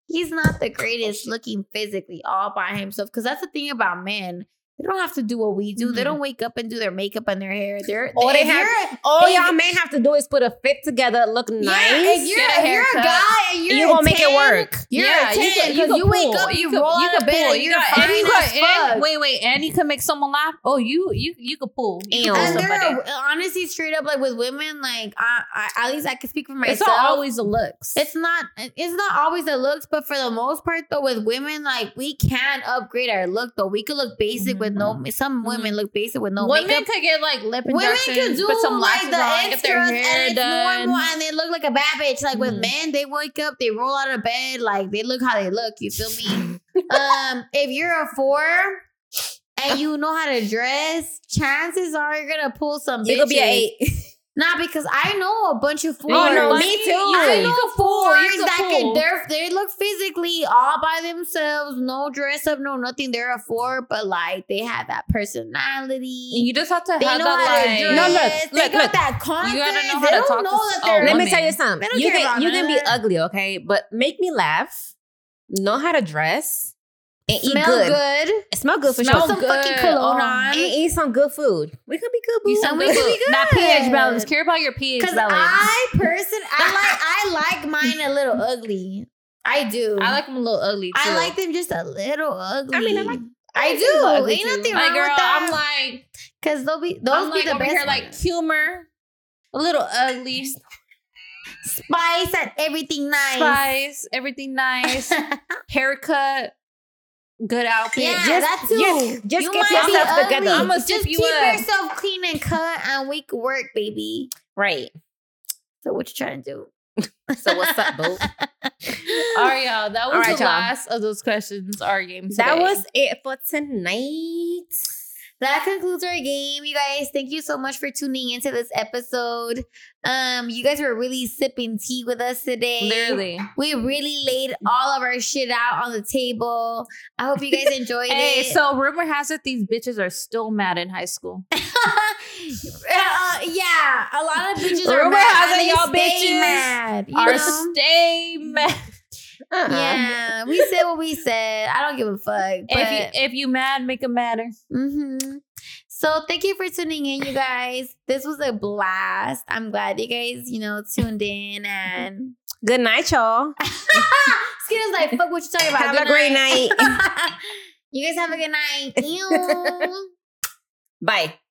he's not the greatest looking physically all by himself because that's the thing about men. They don't have to do what we do. They Mhm. don't wake up and do their makeup and their hair. They're All they have- you're- All if- y'all may have to do is put a fit together, look nice. Yeah, if you're, get a you're a guy and you're you a gonna make it work. You're yeah, a 10 you could, you because you, wake up, you, could, roll you out could of bed, pull. You you're got, and you fine could, as and, wait, wait, and you can make someone laugh. Oh, you, you, you could pull. You Ew. could And there somebody. are honestly straight up like with women, like I, I at least I can speak for myself. It's not always the looks. It's not it's not always the looks, but for the most part though, with women, like we can upgrade our look though. We could look basic with no some women look basic with no Women makeup. could get like lip Women injections, can do put some like the on, extras and it's done. normal and they look like a bad bitch. Like with Mhm. men, they wake up, they roll out of bed, like they look how they look. You feel me? um, if you're a four and you know how to dress, chances are you're gonna pull some. You could be an eight. Nah, because I know a bunch of fours. Oh, no, me too. You, I know could pull. You could that pull. could they're, they look physically all by themselves, no dress up, no nothing. They're a four, but like they have that personality. You just have to they have know how that to dress. No, look, they look, got look. that confidence. know how they to don't talk know to- that oh, they're. Let me tell you They something. don't You care can about you can be ugly, okay, but make me laugh. Know how to dress and eat smell good. good. Smell good for Smell sure. Put some fucking good. cologne Oh. on. And eat some good food. We could be good, boo. You sound we good. could be That good. pH balance. Care about your pH Because balance. I person, I like I like mine a little ugly. I do. I like them a little ugly too. I like them just a little ugly. I mean, I like- I like them do. ugly Ain't too. nothing like wrong girl. with that. I'm like, Cause they'll be those I'm be like the over best. here like humor, a little ugly, spice and everything nice. spice, everything nice, haircut. Good outfit. Yeah, just- that too. just- just you get might be yourself ugly. together. I'ma Just zip keep up. yourself clean and cut, and we can work, baby. Right. So what you trying to do? So what's up, boo? All right, y'all. That was All right, the y'all. last of those questions. Our game. That was it for tonight. That concludes our game, you guys. Thank you so much for tuning into this episode. Um, you guys were really sipping tea with us today. literally. We really laid all of our shit out on the table. I hope you guys enjoyed Hey, it. so rumor has it these bitches are still mad in high school. uh, yeah, a lot of bitches are Rumor mad. has it y'all bitches mad. You are know? stay mad. Uh-uh. Yeah, we said what we said. I don't give a fuck. But, If you if you mad, make them madder. Mhm. So thank you for tuning in, you guys. This was a blast. I'm glad you guys, you know, tuned in and Good night, y'all. Skinner's like, fuck what you talking about. Have Good a great night. you guys have a good night. Ew. Bye.